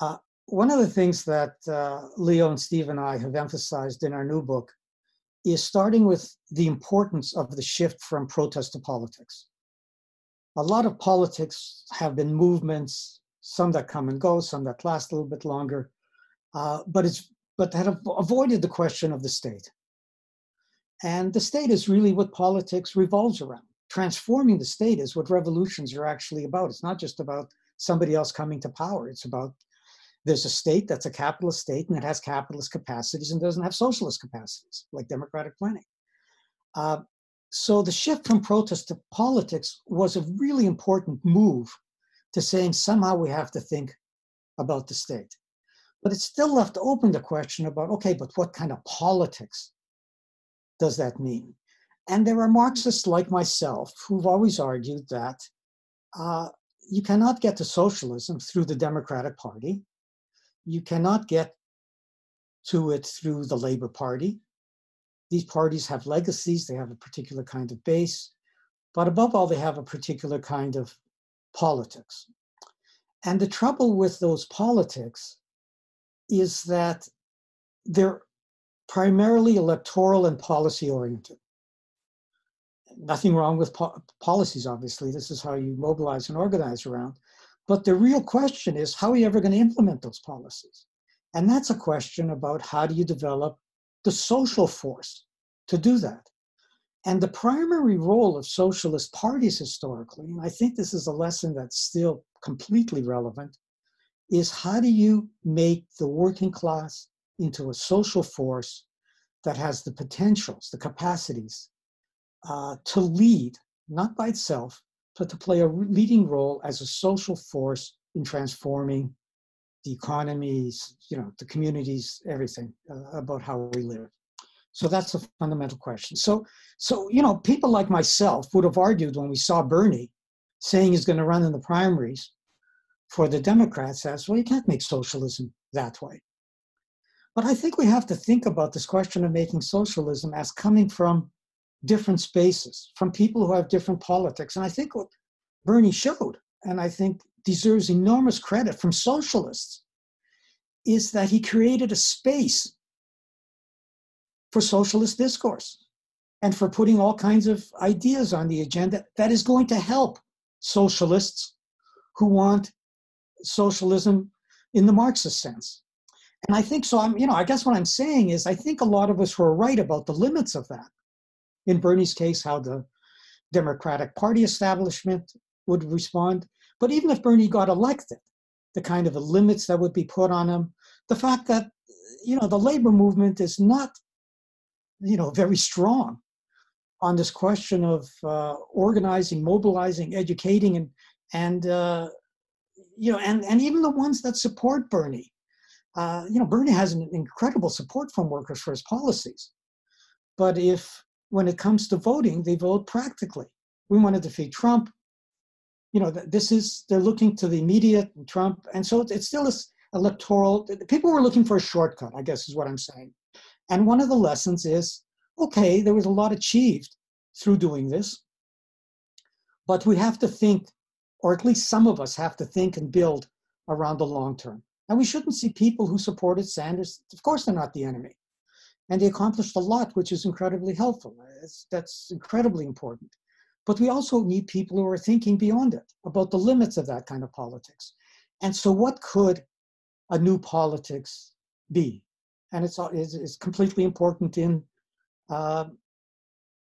Uh, one of the things that uh, Leo and Steve and I have emphasized in our new book is starting with the importance of the shift from protest to politics. A lot of politics have been movements, some that come and go, some that last a little bit longer, uh, but it's but that have avoided the question of the state. And the state is really what politics revolves around. Transforming the state is what revolutions are actually about. It's not just about somebody else coming to power. It's about there's a state that's a capitalist state and it has capitalist capacities and doesn't have socialist capacities like democratic planning. Uh, so the shift from protest to politics was a really important move to saying somehow we have to think about the state. But it still left open the question about okay, but what kind of politics does that mean? And there are Marxists like myself who've always argued that uh, you cannot get to socialism through the Democratic Party. You cannot get to it through the Labor Party. These parties have legacies, they have a particular kind of base, but above all, they have a particular kind of politics. And the trouble with those politics is that they're primarily electoral and policy oriented. Nothing wrong with po- policies, obviously. This is how you mobilize and organize around. But the real question is how are you ever going to implement those policies? And that's a question about how do you develop the social force to do that. And the primary role of socialist parties historically, and I think this is a lesson that's still completely relevant, is how do you make the working class into a social force that has the potentials, the capacities uh, to lead, not by itself, but to play a leading role as a social force in transforming the economies, you know, the communities, everything uh, about how we live. So that's a fundamental question. So, so you know, people like myself would have argued when we saw Bernie saying he's going to run in the primaries for the Democrats as well. You can't make socialism that way. But I think we have to think about this question of making socialism as coming from different spaces, from people who have different politics. And I think what Bernie showed, and I think deserves enormous credit from socialists, is that he created a space for socialist discourse and for putting all kinds of ideas on the agenda that is going to help socialists who want socialism in the Marxist sense. And I think so. I'm, you know, I guess what I'm saying is I think a lot of us were right about the limits of that. In Bernie's case, how the Democratic Party establishment would respond. But even if Bernie got elected, the kind of limits that would be put on him, the fact that, you know, the labor movement is not, you know, very strong on this question of uh, organizing, mobilizing, educating, and and uh, you know, and and even the ones that support Bernie, uh, you know, Bernie has an incredible support from workers for his policies. But if, when it comes to voting, they vote practically. We want to defeat Trump. You know, this is, they're looking to the immediate and Trump. And so it's still this electoral, people were looking for a shortcut, I guess is what I'm saying. And one of the lessons is okay, there was a lot achieved through doing this, but we have to think, or at least some of us have to think and build around the long term. And we shouldn't see people who supported Sanders, of course, they're not the enemy. And they accomplished a lot, which is incredibly helpful. It's, that's incredibly important. But we also need people who are thinking beyond it about the limits of that kind of politics. And so, what could a new politics be? And it's, it's, it's completely important in, uh,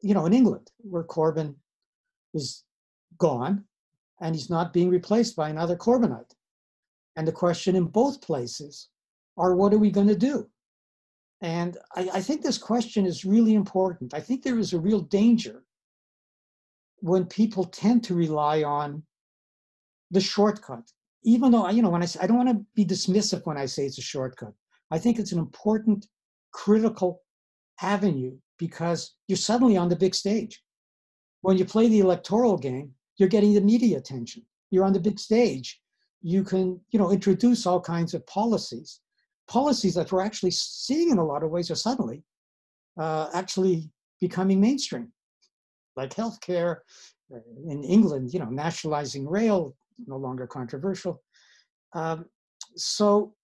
you know, in England, where Corbyn is gone and he's not being replaced by another Corbynite. And the question in both places are what are we going to do? And I, I, think this question is really important. I think there is a real danger when people tend to rely on the shortcut. Even though, you know, when I say, I don't want to be dismissive when I say it's a shortcut. I think it's an important, critical avenue because you're suddenly on the big stage. When you play the electoral game, you're getting the media attention. You're on the big stage you can you know introduce all kinds of policies policies that we're actually seeing in a lot of ways are suddenly uh, actually becoming mainstream like healthcare uh, in england you know nationalizing rail no longer controversial um, so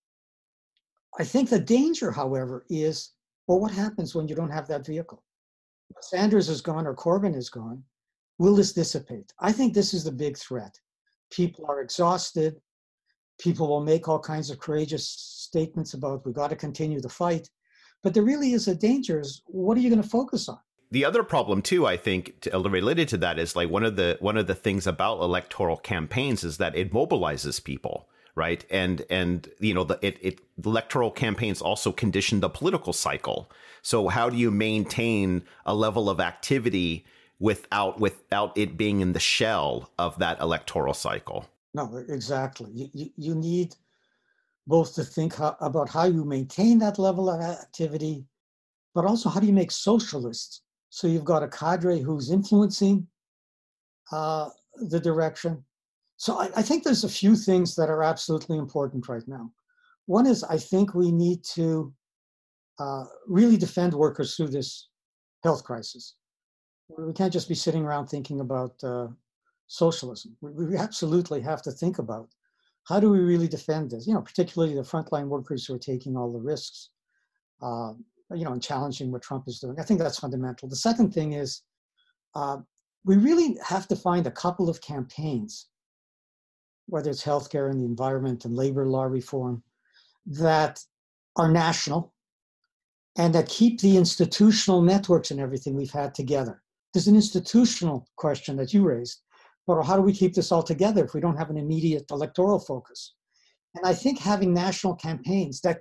I think the danger, however, is well, what happens when you don't have that vehicle? Sanders is gone or Corbyn is gone. Will this dissipate? I think this is the big threat. People are exhausted. People will make all kinds of courageous statements about we got to continue the fight. But there really is a danger is what are you going to focus on? the other problem too i think to, uh, related to that is like one of the one of the things about electoral campaigns is that it mobilizes people right and and you know the it, it electoral campaigns also condition the political cycle so how do you maintain a level of activity without without it being in the shell of that electoral cycle no exactly you, you, you need both to think how, about how you maintain that level of activity but also how do you make socialists so you've got a cadre who's influencing uh, the direction. So I, I, think there's a few things that are absolutely important right now. One is I think we need to uh, really defend workers through this health crisis. We can't just be sitting around thinking about uh, socialism. We, we, absolutely have to think about how do we really defend this? You know, particularly the frontline workers who are taking all the risks. Uh, you know, and challenging what Trump is doing. I think that's fundamental. The second thing is uh, we really have to find a couple of campaigns, whether it's healthcare and the environment and labor law reform, that are national and that keep the institutional networks and everything we've had together. There's an institutional question that you raised, but how do we keep this all together if we don't have an immediate electoral focus? And I think having national campaigns that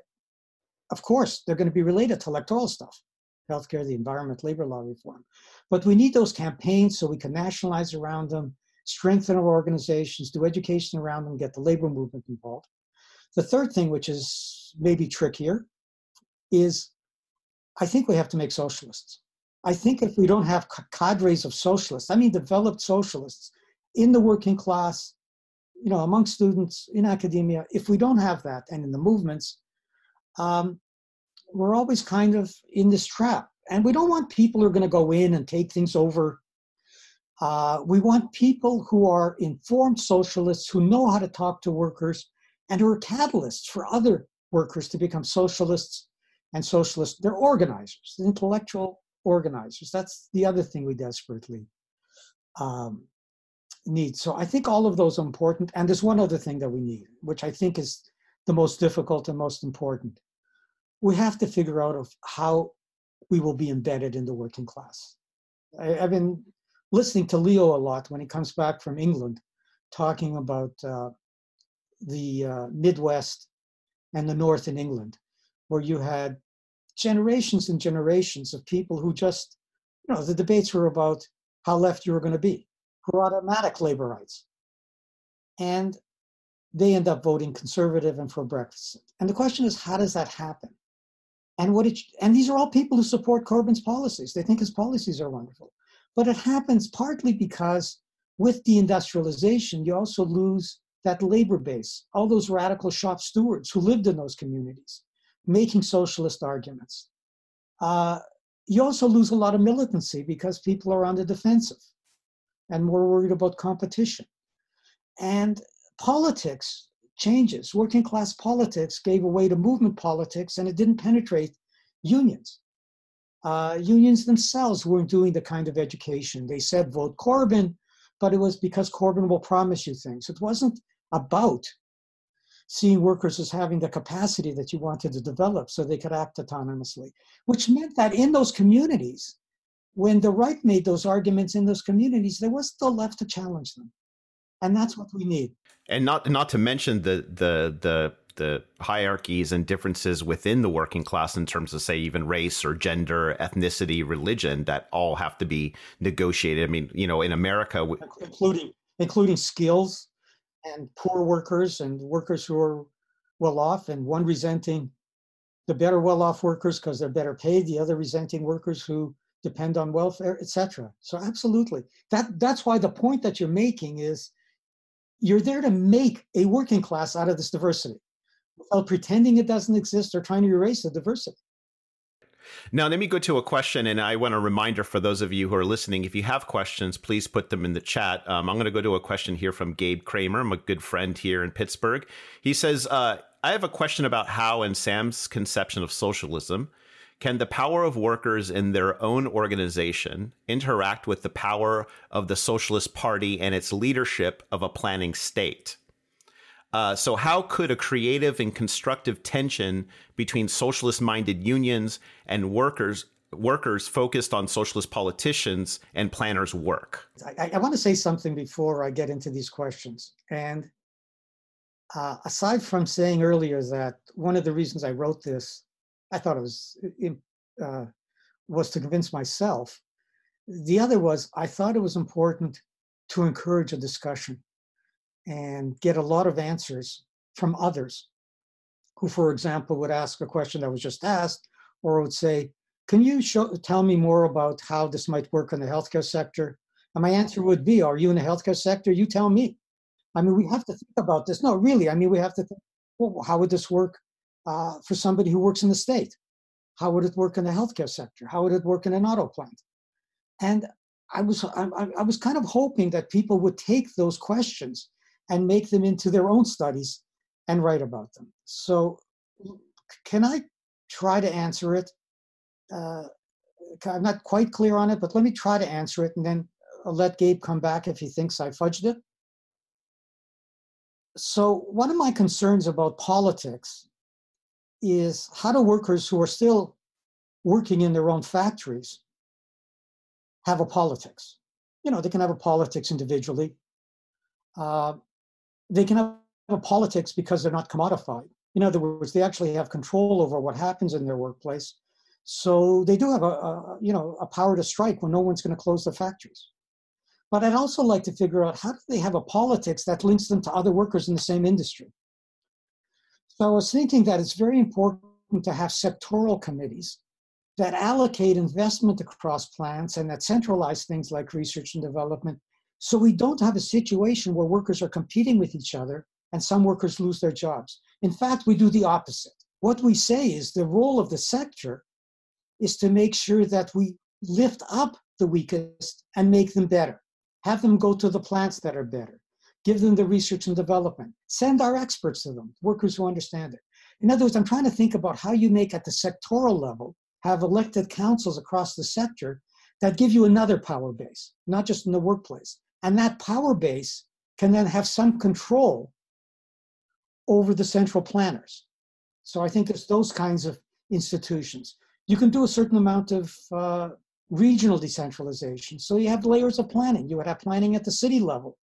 of course, they're going to be related to electoral stuff healthcare, the environment, labor law reform. But we need those campaigns so we can nationalize around them, strengthen our organizations, do education around them, get the labor movement involved. The third thing, which is maybe trickier, is I think we have to make socialists. I think if we don't have cadres of socialists, I mean developed socialists in the working class, you know, among students, in academia, if we don't have that and in the movements, um, we're always kind of in this trap. And we don't want people who are going to go in and take things over. Uh, we want people who are informed socialists who know how to talk to workers and who are catalysts for other workers to become socialists and socialists. They're organizers, intellectual organizers. That's the other thing we desperately um, need. So I think all of those are important. And there's one other thing that we need, which I think is the most difficult and most important. We have to figure out of how we will be embedded in the working class. I, have been listening to Leo a lot when he comes back from England, talking about uh, the uh, Midwest and the North in England, where you had generations and generations of people who just, you know, the debates were about how left you were going to be, for automatic labor rights. And they end up voting conservative and for Brexit. And the question is, how does that happen? And what it, and these are all people who support Corbyn's policies. They think his policies are wonderful. But it happens partly because with deindustrialization, you also lose that labor base, all those radical shop stewards who lived in those communities, making socialist arguments. Uh, you also lose a lot of militancy because people are on the defensive and more worried about competition. And politics changes. Working class politics gave away to movement politics and it didn't penetrate unions. Uh, unions themselves weren't doing the kind of education. They said vote Corbyn, but it was because Corbyn will promise you things. It wasn't about seeing workers as having the capacity that you wanted to develop so they could act autonomously, which meant that in those communities, when the right made those arguments in those communities, there was the left to challenge them and that's what we need. And not not to mention the the the the hierarchies and differences within the working class in terms of say even race or gender ethnicity religion that all have to be negotiated i mean you know in america including including skills and poor workers and workers who are well off and one resenting the better well off workers because they're better paid the other resenting workers who depend on welfare etc so absolutely that that's why the point that you're making is you're there to make a working class out of this diversity without pretending it doesn't exist or trying to erase the diversity. Now, let me go to a question, and I want a reminder for those of you who are listening. If you have questions, please put them in the chat. Um, I'm going to go to a question here from Gabe Kramer, my good friend here in Pittsburgh. He says, uh, I have a question about how, in Sam's conception of socialism, can the power of workers in their own organization interact with the power of the Socialist Party and its leadership of a planning state? Uh, so, how could a creative and constructive tension between socialist minded unions and workers workers focused on socialist politicians and planners work? I, I want to say something before I get into these questions. And uh, aside from saying earlier that one of the reasons I wrote this, I thought it was uh, was to convince myself. The other was I thought it was important to encourage a discussion and get a lot of answers from others who, for example, would ask a question that was just asked or would say, can you show, tell me more about how this might work in the healthcare sector? And my answer would be, Are you in the healthcare sector? You tell me. I mean, we have to think about this. No, really. I mean, we have to think, well, how would this work uh, for somebody who works in the state? How would it work in the healthcare sector? How would it work in an auto plant? And I was, I, I was kind of hoping that people would take those questions and make them into their own studies and write about them. So, can I try to answer it uh, I'm not quite clear on it, but let me try to answer it and then I'll let Gabe come back if he thinks I fudged it. So, one of my concerns about politics is how do workers who are still working in their own factories have a politics? You know, they can have a politics individually. Uh, they can have a politics because they're not commodified. In other words, they actually have control over what happens in their workplace so they do have a, a you know a power to strike when no one's going to close the factories. But I'd also like to figure out how do they have a politics that links them to other workers in the same industry. So I was thinking that it's very important to have sectoral committees that allocate investment across plants and that centralize things like research and development so we don't have a situation where workers are competing with each other and some workers lose their jobs. In fact, we do the opposite. What we say is the role of the sector is to make sure that we lift up the weakest and make them better. Have them go to the plants that are better. Give them the research and development. Send our experts to them, workers who understand it. In other words, I'm trying to think about how you make at the sectoral level, have elected councils across the sector that give you another power base, not just in the workplace. And that power base can then have some control over the central planners. So I think it's those kinds of institutions. You can do a certain amount of uh, regional decentralization. So you have layers of planning. You would have planning at the city level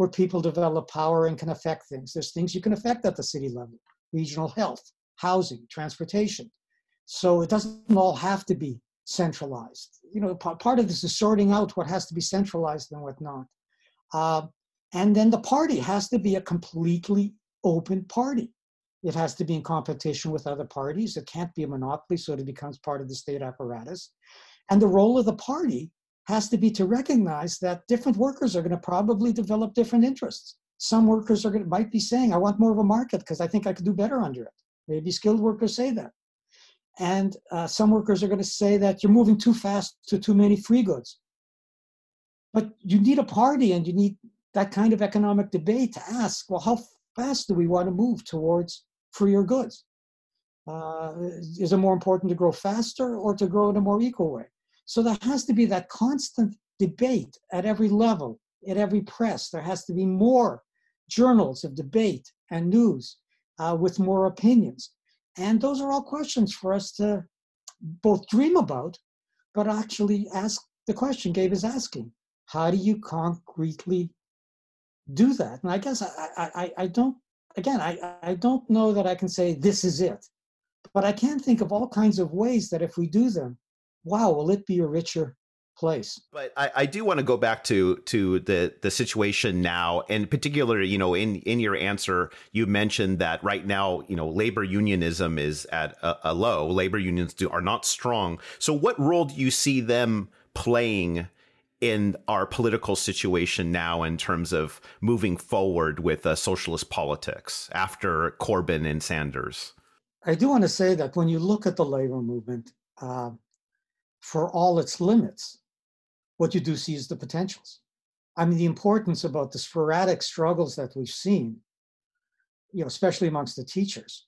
where people develop power and can affect things. There's things you can affect at the city level regional health, housing, transportation. So it doesn't all have to be centralized. You know, part of this is sorting out what has to be centralized and what not. Uh, and then the party has to be a completely open party. It has to be in competition with other parties. It can't be a monopoly, so it becomes part of the state apparatus. And the role of the party has to be to recognize that different workers are going to probably develop different interests. Some workers are going to, might be saying, I want more of a market because I think I could do better under it. Maybe skilled workers say that. And uh, some workers are going to say that you're moving too fast to too many free goods. But you need a party and you need that kind of economic debate to ask, well, how fast do we want to move towards freer goods? Uh, is it more important to grow faster or to grow in a more equal way? So there has to be that constant debate at every level, at every press. There has to be more journals of debate and news uh, with more opinions. And those are all questions for us to both dream about, but actually ask the question Gabe is asking. How do you concretely do that? And I guess I, I, I don't again, I, I don't know that I can say this is it, but I can think of all kinds of ways that if we do them, wow, will it be a richer place. But I, I, do want to go back to to the the situation now, and particularly, you know, in in your answer, you mentioned that right now, you know, labor unionism is at a, a low. Labor unions do, are not strong. So, what role do you see them playing? in our political situation now in terms of moving forward with uh, socialist politics after Corbyn and Sanders? I do want to say that when you look at the labor movement, uh, for all its limits, what you do see is the potentials. I mean, the importance about the sporadic struggles that we've seen you know, especially amongst the teachers,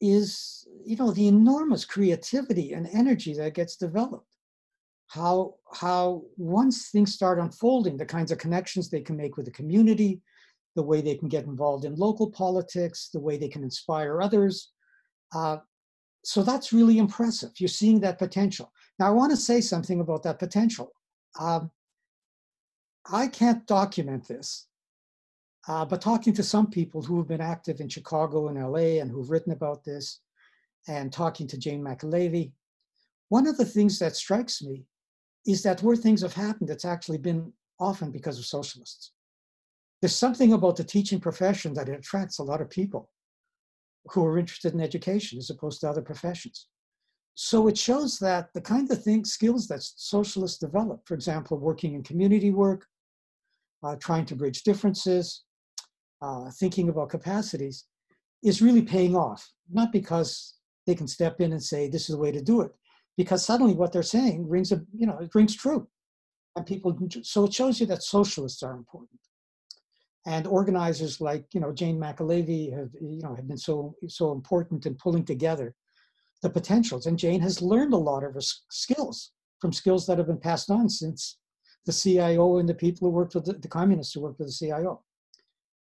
is you know the enormous creativity and energy that gets developed. How how once things start unfolding, the kinds of connections they can make with the community, the way they can get involved in local politics, the way they can inspire others. Uh, so that's really impressive. You're seeing that potential. Now, I want to say something about that potential. Um, I can't document this, uh, but talking to some people who have been active in Chicago and LA and who've written about this, and talking to Jane McAlevey, one of the things that strikes me is that where things have happened, it's actually been often because of socialists. There's something about the teaching profession that attracts a lot of people who are interested in education as opposed to other professions. So it shows that the kind of things, skills that socialists develop, for example, working in community work, uh, trying to bridge differences, uh, thinking about capacities, is really paying off. Not because they can step in and say this is the way to do it, because suddenly what they're saying rings a you know it rings true, and people. So it shows you that socialists are important, and organizers like you know Jane McAlevey have you know have been so so important in pulling together the potentials. And Jane has learned a lot of her skills from skills that have been passed on since the CIO and the people who worked with the, the communists who worked with the CIO.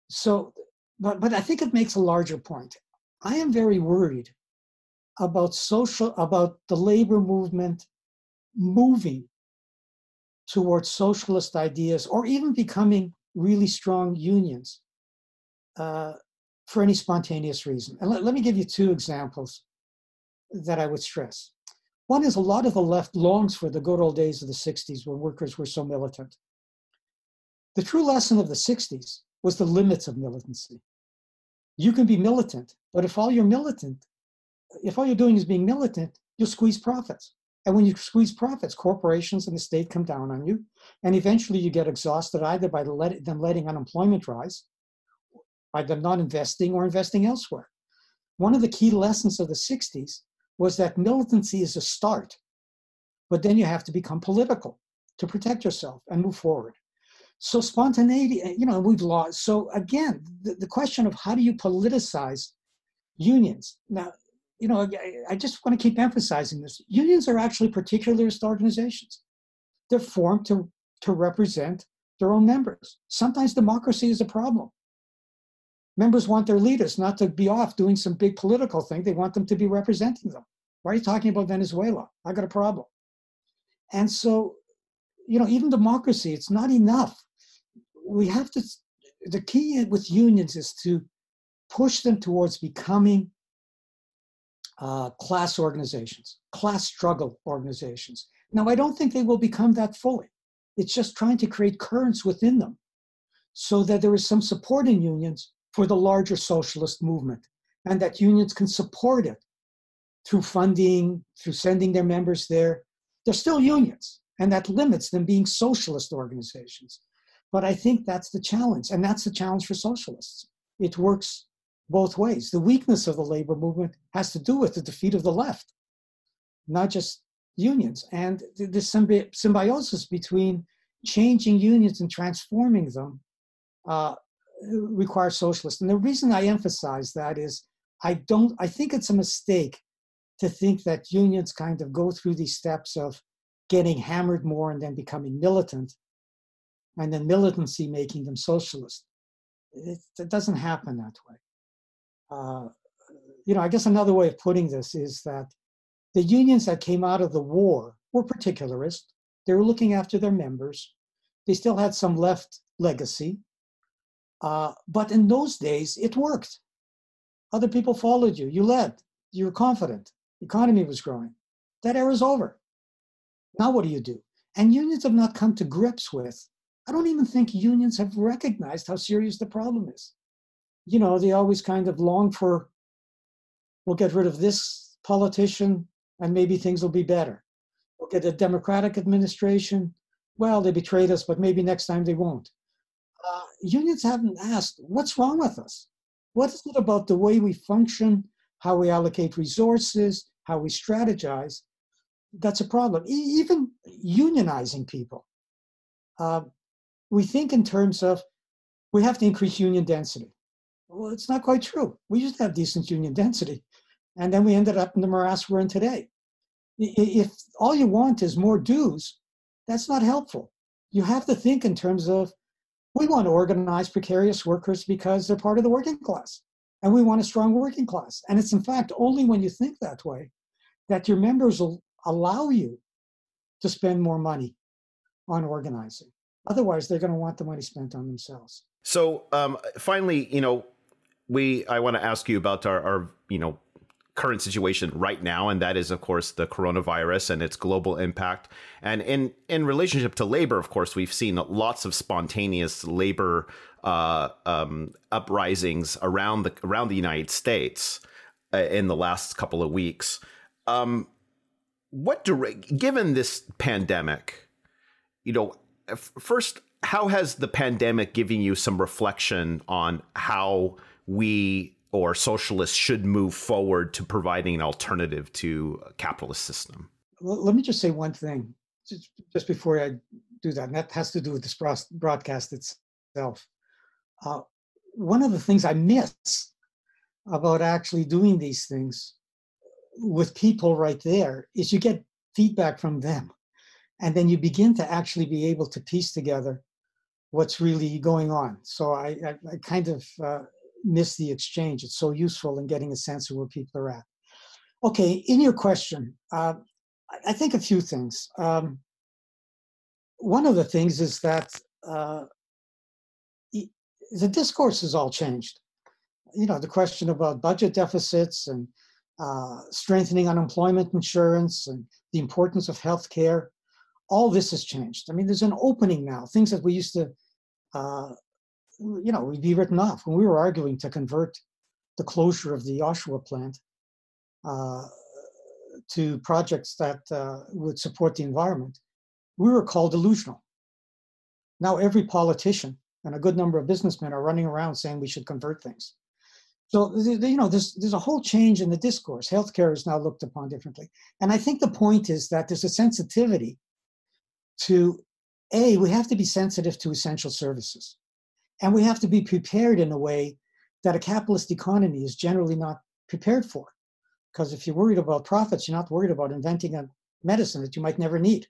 So, but, but I think it makes a larger point. I am very worried about social, about the labor movement moving towards socialist ideas or even becoming really strong unions uh, for any spontaneous reason. And let, let me give you two examples that I would stress. One is a lot of the left longs for the good old days of the 60s when workers were so militant. The true lesson of the 60s was the limits of militancy. You can be militant, but if all you're militant, if all you're doing is being militant, you'll squeeze profits. And when you squeeze profits, corporations and the state come down on you. And eventually you get exhausted either by them letting unemployment rise, by them not investing or investing elsewhere. One of the key lessons of the 60s was that militancy is a start, but then you have to become political to protect yourself and move forward. So spontaneity, eh, you know, we've lost. So again, the, the question of how do you politicize unions? Now, you know, I, just want to keep emphasizing this. Unions are actually particularist organizations. They're formed to, to represent their own members. Sometimes democracy is a problem. Members want their leaders not to be off doing some big political thing. They want them to be representing them. Why are you talking about Venezuela? I got a problem. And so, you know, even democracy, it's not enough. We have to, the key with unions is to push them towards becoming uh, class organizations, class struggle organizations. Now, I don't think they will become that fully. It's just trying to create currents within them so that there is some support in unions for the larger socialist movement and that unions can support it through funding, through sending their members there. They're still unions, and that limits them being socialist organizations. But I think that's the challenge, and that's the challenge for socialists. It works both ways. The weakness of the labor movement has to do with the defeat of the left, not just unions. And the symbi- symbiosis between changing unions and transforming them uh, requires socialists. And the reason I emphasize that is I don't, I think it's a mistake to think that unions kind of go through these steps of getting hammered more and then becoming militant, and then militancy making them socialist. It, it doesn't happen that way. Uh, you know, I guess another way of putting this is that the unions that came out of the war were particularist. They were looking after their members. They still had some left legacy, uh, but in those days, it worked. Other people followed you. You led. You were confident. The economy was growing. That era is over. Now, what do you do? And unions have not come to grips with. I don't even think unions have recognized how serious the problem is. You know, they always kind of long for, we'll get rid of this politician and maybe things will be better. We'll get a Democratic administration. Well, they betrayed us, but maybe next time they won't uh, unions haven't asked, what's wrong with us? What is it about the way we function, how we allocate resources, how we strategize? That's a problem. E- even unionizing people. Uh, we think in terms of we have to increase union density. Well, it's not quite true. We used to have decent union density, and then we ended up in the morass we're in today. If all you want is more dues, that's not helpful. You have to think in terms of we want to organize precarious workers because they're part of the working class, and we want a strong working class. And it's in fact only when you think that way that your members will allow you to spend more money on organizing. Otherwise, they're going to want the money spent on themselves. So, um, finally, you know, we I want to ask you about our, our you know current situation right now, and that is, of course, the coronavirus and its global impact. And in in relationship to labor, of course, we've seen lots of spontaneous labor uh, um, uprisings around the around the United States uh, in the last couple of weeks. Um, what direct, given this pandemic, you know, first, how has the pandemic given you some reflection on how we or socialists should move forward to providing an alternative to a capitalist system? Let me just say one thing just, before I do that, and that has to do with this broadcast itself. Uh, one of the things I miss about actually doing these things with people right there is you get feedback from them. And then you begin to actually be able to piece together what's really going on. So I, I, I kind of uh, miss the exchange. It's so useful in getting a sense of where people are at. Okay, in your question, uh, I think a few things. Um, one of the things is that uh, the discourse has all changed. You know, the question about budget deficits and uh, strengthening unemployment insurance and the importance of health care, all this has changed. I mean, there's an opening now. Things that we used to uh, you know, we'd be written off. When we were arguing to convert the closure of the Oshawa plant uh, to projects that uh, would support the environment, we were called delusional. Now every politician and a good number of businessmen are running around saying we should convert things. So you know, there's there's a whole change in the discourse. Healthcare is now looked upon differently, and I think the point is that there's a sensitivity to a we have to be sensitive to essential services. And we have to be prepared in a way that a capitalist economy is generally not prepared for. Because if you're worried about profits, you're not worried about inventing a medicine that you might never need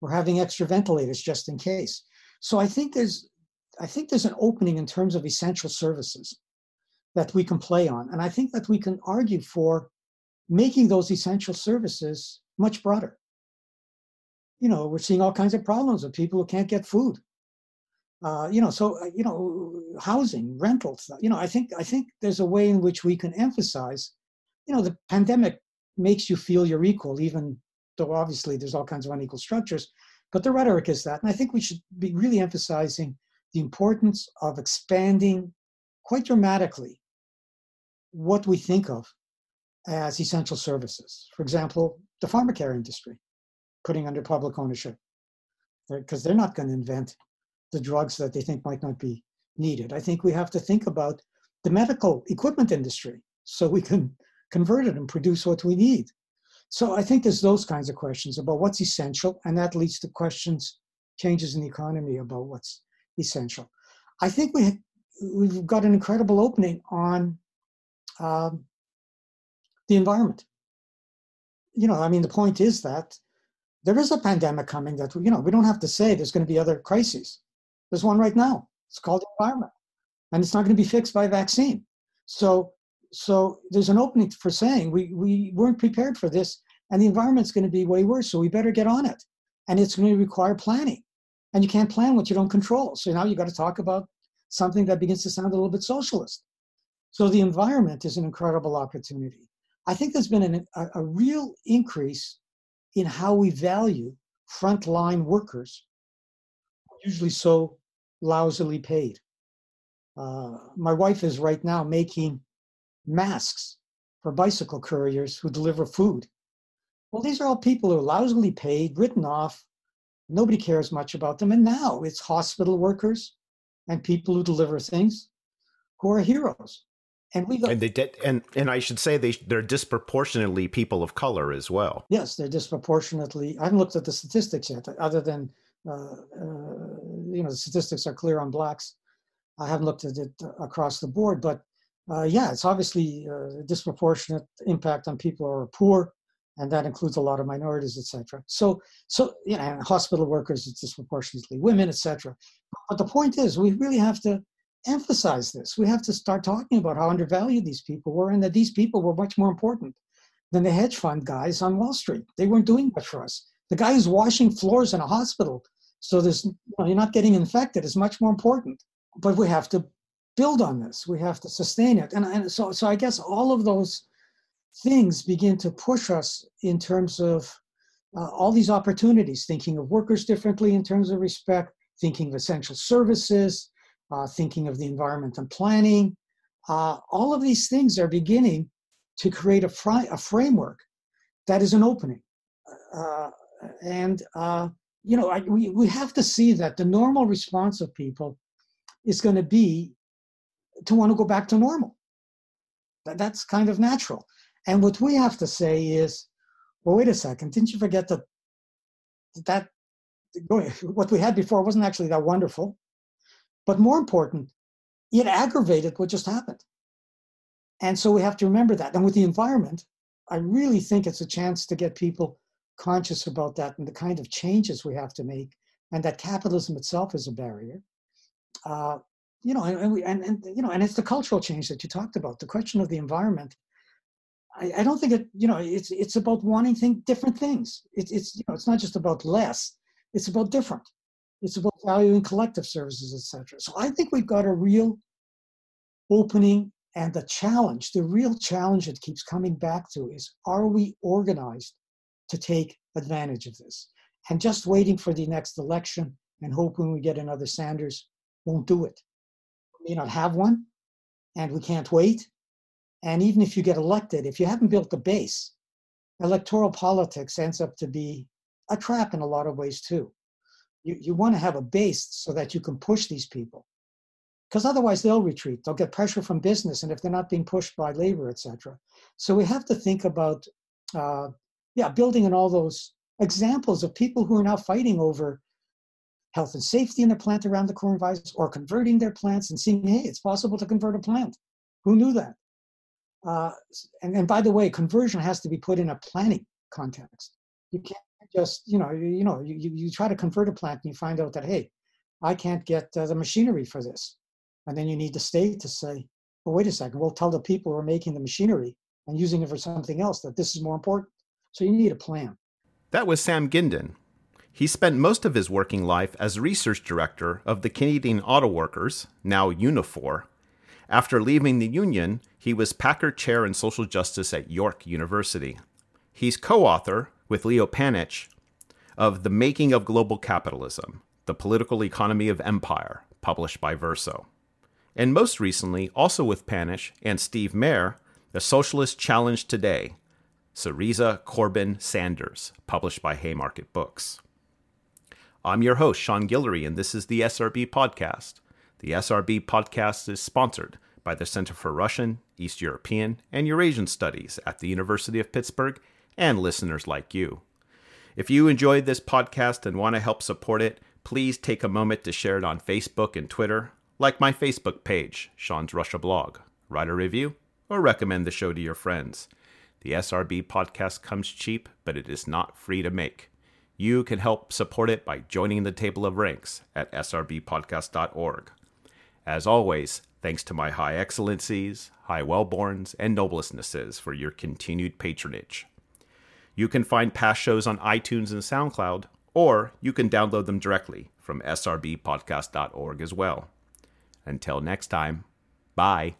or having extra ventilators just in case. So I think there's I think there's an opening in terms of essential services that we can play on. And I think that we can argue for making those essential services much broader. You know, we're seeing all kinds of problems with people who can't get food uh, you know, so uh, you know, housing, rentals. You know, I think I think there's a way in which we can emphasize. You know, the pandemic makes you feel you're equal, even though obviously there's all kinds of unequal structures. But the rhetoric is that, and I think we should be really emphasizing the importance of expanding quite dramatically what we think of as essential services. For example, the pharmacare industry, putting under public ownership, because they're not going to invent the drugs that they think might not be needed. I think we have to think about the medical equipment industry so we can convert it and produce what we need. So I think there's those kinds of questions about what's essential, and that leads to questions, changes in the economy about what's essential. I think we we've got an incredible opening on um, the environment. You know, I mean, the point is that there is a pandemic coming that you know we don't have to say there's going to be other crises. There's one right now. It's called environment, and it's not going to be fixed by vaccine. So, so there's an opening for saying we we weren't prepared for this, and the environment's going to be way worse. So we better get on it, and it's going to require planning, and you can't plan what you don't control. So now you've got to talk about something that begins to sound a little bit socialist. So the environment is an incredible opportunity. I think there's been an, a, a real increase in how we value frontline workers usually so lousily paid. Uh, my wife is right now making masks for bicycle couriers who deliver food. Well, these are all people who are lousily paid, written off. Nobody cares much about them. And now it's hospital workers and people who deliver things who are heroes. And we and they did, and and I should say they they're disproportionately people of color as well. Yes, they're disproportionately. I haven't looked at the statistics yet, other than Uh, uh, you know, the statistics are clear on blacks. I haven't looked at it across the board, but uh, yeah, it's obviously a disproportionate impact on people who are poor, and that includes a lot of minorities, etc. So, so you know, hospital workers, it's disproportionately women, etc. But the point is, we really have to emphasize this. We have to start talking about how undervalued these people were, and that these people were much more important than the hedge fund guys on Wall Street. They weren't doing much for us. The guy who's washing floors in a hospital, so there's you know, you're not getting infected, is much more important. But we have to build on this. We have to sustain it. And, and so, so I guess all of those things begin to push us in terms of uh, all these opportunities, thinking of workers differently in terms of respect, thinking of essential services, uh, thinking of the environment and planning. Uh, all of these things are beginning to create a, fri- a framework that is an opening. Uh, and, uh, you know, I, we, we have to see that the normal response of people is going to be to want to go back to normal. That, That's kind of natural. And what we have to say is, well, wait a second, didn't you forget that that what we had before wasn't actually that wonderful? But more important, it aggravated what just happened. And so we have to remember that. And with the environment, I really think it's a chance to get people conscious about that and the kind of changes we have to make, and that capitalism itself is a barrier. Uh, you know, and, and, we, and, and, you know, and it's the cultural change that you talked about. The question of the environment. I, I don't think it. You know, it's it's about wanting think, different things. It's it's you know, it's not just about less. It's about different. It's about valuing collective services, etc. So I think we've got a real opening and the challenge. The real challenge that keeps coming back to is: Are we organized to take advantage of this? And just waiting for the next election and hoping we get another Sanders won't do it We may not have one, and we can't wait. And even if you get elected, if you haven't built the base, electoral politics ends up to be a trap in a lot of ways too. You, you want to have a base so that you can push these people. Because otherwise they'll retreat. They'll get pressure from business, and if they're not being pushed by labor, etc. So we have to think about, uh, yeah, building on all those examples of people who are now fighting over health and safety in their plant around the coronavirus or converting their plants and seeing, hey, it's possible to convert a plant. Who knew that? Uh, and, and by the way, conversion has to be put in a planning context. You can't just, you know, you, you know, you, you try to convert a plant and you find out that, hey, I can't get uh, the machinery for this. And then you need the state to say, well, wait a second, we'll tell the people who are making the machinery and using it for something else that this is more important. So you need a plan. That was Sam Gindin, he spent most of his working life as research director of the Canadian Auto Workers, now Unifor. After leaving the union, he was Packard Chair in Social Justice at York University. He's co author, with Leo Panitch, of The Making of Global Capitalism The Political Economy of Empire, published by Verso. And most recently, also with Panitch and Steve Maher, The Socialist Challenge Today Syriza, Corbyn, Sanders, published by Haymarket Books. I'm your host, Sean Guillory, and this is the SRB Podcast. The SRB Podcast is sponsored by the Center for Russian, East European, and Eurasian Studies at the University of Pittsburgh and listeners like you. If you enjoyed this podcast and want to help support it, please take a moment to share it on Facebook and Twitter, like my Facebook page, Sean's Russia blog, write a review, or recommend the show to your friends. The SRB podcast comes cheap, but it is not free to make. You can help support it by joining the table of ranks at srbpodcast.org. As always, thanks to my high excellencies, high wellborns, and noblessnesses for your continued patronage. You can find past shows on iTunes and SoundCloud, or you can download them directly from srbpodcast.org as well. Until next time, bye.